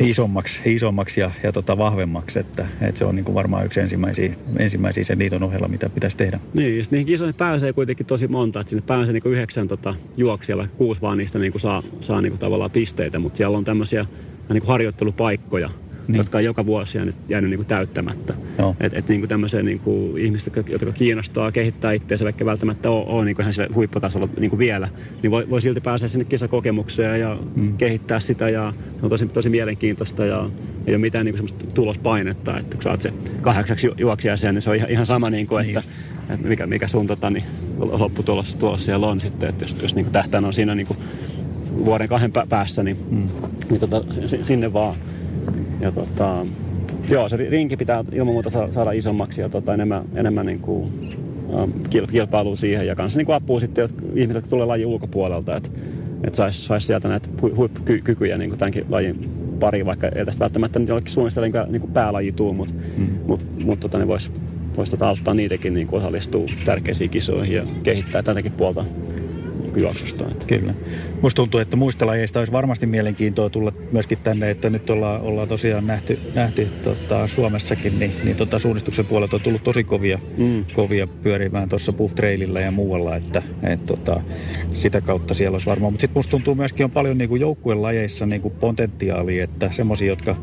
isommaksi, isommaksi ja, ja tota vahvemmaksi. Että, että se on niin kuin varmaan yksi ensimmäisiä, ensimmäisiä sen liiton ohella, mitä pitäisi tehdä. Niin, ja niihin kisoihin pääsee kuitenkin tosi monta. Että sinne pääsee niin kuin yhdeksän tota, juoksijalla, kuusi vaan niistä niin kuin saa, saa niin kuin tavallaan pisteitä. Mutta siellä on tämmöisiä niin kuin harjoittelupaikkoja, niin. jotka on joka vuosi jäänyt, jäänyt niin kuin täyttämättä. Että et, niin tämmöisiä niin kuin ihmiset, jotka kiinnostaa kehittää itseänsä, vaikka välttämättä ole, ole niin kuin ihan sillä huipputasolla niin kuin vielä, niin voi, voi silti päästä sinne kisakokemukseen ja mm. kehittää sitä ja se on tosi, tosi mielenkiintoista ja ei ole mitään niin kuin tulospainetta, että kun sä oot se kahdeksaksi juoksijaseen, niin se on ihan, ihan sama, niin kuin, että, niin. että mikä, mikä sun tota, niin, lopputulos tuossa siellä on sitten, että jos, jos niin kuin tähtään on siinä niin kuin vuoden kahden päässä, niin, mm. niin tota, sinne vaan. Ja tota, joo, se rinki pitää ilman muuta saada isommaksi ja tota, enemmän, enemmän niin kuin, um, kilpailua siihen ja kanssa niin kuin apua sitten ihmiset, jotka tulee lajin ulkopuolelta, että et saisi sais sieltä näitä huippukykyjä niin kuin tämänkin lajin pari, vaikka ei tästä välttämättä nyt jollekin suunnistella niin, niin kuin päälaji tuu, mutta mm. mut, mut, tota, ne vois, vois tota, auttaa niitäkin niin kuin osallistua tärkeisiin kisoihin ja kehittää tätäkin puolta juoksusta. Kyllä. Musta tuntuu, että muista lajeista olisi varmasti mielenkiintoa tulla myöskin tänne, että nyt ollaan, ollaan tosiaan nähty, nähty tota, Suomessakin, niin, niin tota, suunnistuksen puolelta on tullut tosi kovia, mm. kovia pyörimään tuossa Buff Traililla ja muualla, että et, tota, sitä kautta siellä olisi varmaan. Mutta sitten musta tuntuu myöskin on paljon niin joukkueen lajeissa niin potentiaalia, että semmoisia, jotka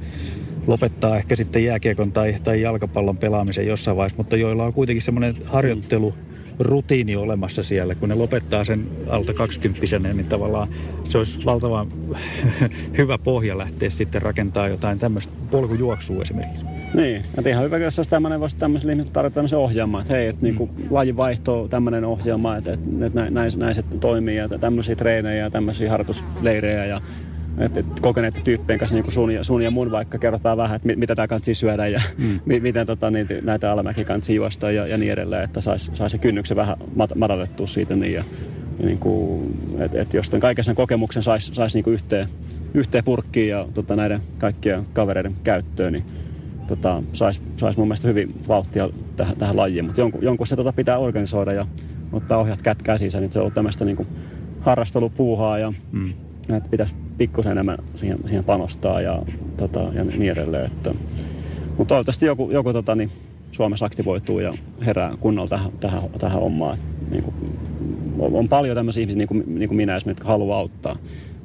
lopettaa ehkä sitten jääkiekon tai, tai jalkapallon pelaamisen jossain vaiheessa, mutta joilla on kuitenkin semmoinen harjoittelu, mm rutiini olemassa siellä. Kun ne lopettaa sen alta 20 niin tavallaan se olisi valtavan hyvä pohja lähteä sitten rakentaa jotain tämmöistä polkujuoksua esimerkiksi. Niin, että ihan hyvä, jos olisi tämmöinen, voisi tämmöiselle ihmiselle tarjota tämmöisen ohjelman, että hei, että niinku mm. niinku lajivaihto tämmöinen ohjelma, että, että näin, näin, se toimii ja tämmöisiä treenejä ja tämmöisiä harjoitusleirejä ja että, että kokeneiden tyyppien kanssa niin sun, ja, sun ja mun vaikka kerrotaan vähän, että mitä tämä kansi syödä ja mm. miten tota, niin, näitä alamäki kansi juosta ja, ja niin edelleen, että saisi sais se kynnyksen vähän mat- madallettua siitä. Niin, ja, niin kuin, että et jos tämän kaiken sen kokemuksen saisi sais niin yhteen, yhteen purkkiin ja tota, näiden kaikkien kavereiden käyttöön, niin tota, saisi sais mun mielestä hyvin vauhtia tähän, tähän lajiin. Mutta jonkun, jonkun se tota, pitää organisoida ja ottaa ohjat kät käsissä, niin se on tämmöistä niin kuin harrastelupuuhaa ja mm. että pitäisi pikkusen enemmän siihen, siihen panostaa ja, tota, ja niin edelleen. Että, mutta toivottavasti joku, joku tota, niin Suomessa aktivoituu ja herää kunnolla tähän, tähän, tähän hommaan. Niin kuin, on, on paljon tämmöisiä ihmisiä, niin kuin, niin kuin minä esimerkiksi, jotka haluaa auttaa.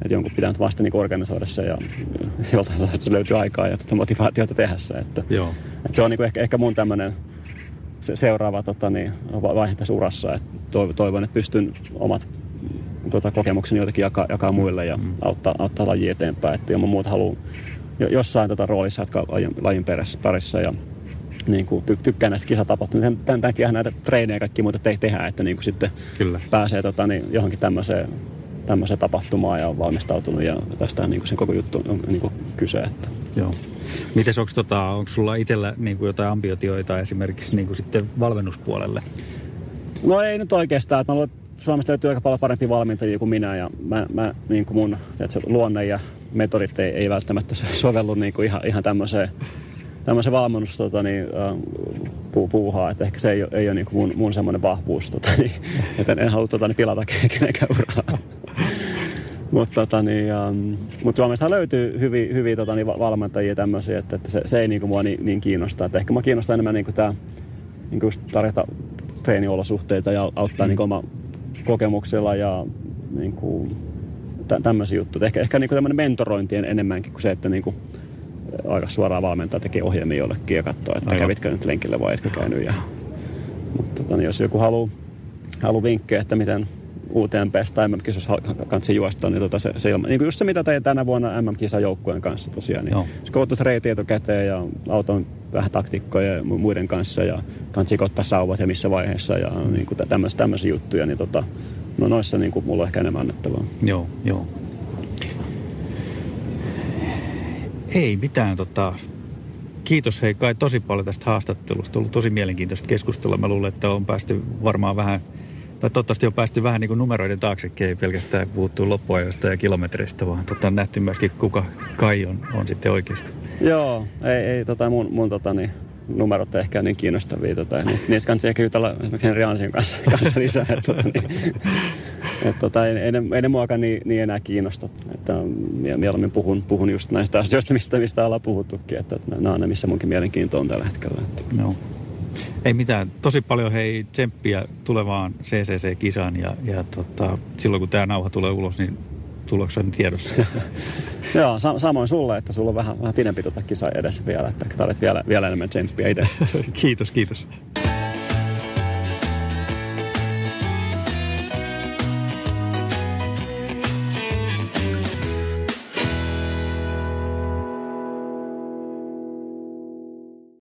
Että jonkun pitää nyt vasta niin organisoida se ja joltain se löytyy aikaa ja tuota motivaatiota tehdä se. Että, Joo. Että se on niin kuin ehkä, ehkä mun tämmöinen se seuraava tota, niin, vaihe tässä urassa. Että toivon, että pystyn omat tuota, kokemukseni jotenkin jakaa, jakaa muille ja mm. auttaa, auttaa lajia eteenpäin. Että ilman muuta haluan jossain tota, roolissa jatkaa lajin, lajin parissa ja niin kuin, ty- tykkään näistä kisatapahtumista. Tämän takia näitä treenejä ja kaikki muuta te- tehdään, että niin kuin sitten Kyllä. pääsee tota, niin, johonkin tämmöiseen, tämmöiseen tapahtumaan ja on valmistautunut ja tästä niin kuin sen koko juttu on niin kuin kyse. Että. Joo. Miten onko tota, sulla itsellä niin kuin jotain ambiotioita esimerkiksi niin kuin sitten valmennuspuolelle? No ei nyt oikeastaan. Että mä luulen, Suomesta löytyy aika paljon parempia valmentajia kuin minä ja mä, mä niin kuin mun tiedätkö, luonne ja metodit ei, ei välttämättä sovellu niin kuin ihan, ihan tämmöiseen tämmöisen valmennus tota, niin, pu, puuhaa, että ehkä se ei, ei ole niin kuin mun, mun semmoinen vahvuus, tota, niin, että en, halua tota, niin pilata kenenkään uraa. Mutta tota, niin, um, mut Suomesta löytyy hyviä, hyviä tota, niin, valmentajia tämmöisiä, että, että se, se ei niin kuin, mua niin, niin kiinnosta. Että ehkä mä kiinnostaa enemmän niin kuin tää, niin kuin tarjota treeniolosuhteita ja auttaa niin oma kokemuksella ja niin kuin, tä, tämmöisiä juttuja. Ehkä, ehkä niin kuin tämmöinen mentorointi enemmänkin kuin se, että niin kuin, aika suoraan valmentaa tekee ohjelmia jollekin ja katsoa, että Aivan. kävitkö nyt lenkille vai etkö käynyt. Ja, mutta tota, niin jos joku haluaa halu vinkkejä, että miten UTMP tai MM-kisossa kanssa juosta, niin tota se, se ilma, niin kuin just se, mitä tein tänä vuonna MM-kisa joukkueen kanssa tosiaan. Niin koulutus reiti etukäteen ja auton vähän taktiikkoja ja muiden kanssa ja kansi ottaa sauvat ja missä vaiheessa ja niin kuin tämmöisiä juttuja, niin tota, no noissa niin kuin mulla on ehkä enemmän annettavaa. Joo, joo. Ei mitään. Tota, kiitos hei kai tosi paljon tästä haastattelusta. Ollut tosi mielenkiintoista keskustelua. Mä luulen, että on päästy varmaan vähän, tai toivottavasti on päästy vähän niin kuin numeroiden taakse, ei pelkästään puhuttu loppuajoista ja kilometreistä, vaan tota, on nähty myöskin, kuka Kai on, on sitten oikeasti. Joo, ei, ei tota mun, mun tota, niin, numerot ehkä niin kiinnostavia. Tota, niistä, niistä kanssa ehkä jutella esimerkiksi Henri Ansion kanssa, kanssa lisää. Että, tota, niin, et, tota, ei, ei, ne, ei ne muakaan niin, niin, enää kiinnosta. Että, mieluummin puhun, puhun just näistä asioista, mistä, mistä ollaan puhuttukin. Että, että nämä on ne, missä munkin mielenkiinto on tällä hetkellä. Että. No. Ei mitään. Tosi paljon hei tsemppiä tulevaan CCC-kisaan ja, ja tota, silloin kun tämä nauha tulee ulos, niin tuloksen tiedossa. Joo, sa- samoin sulle, että sulla on vähän, vähän pidempi tota kisa edessä vielä, että tarvitset vielä, vielä enemmän tsemppiä itse. kiitos, kiitos.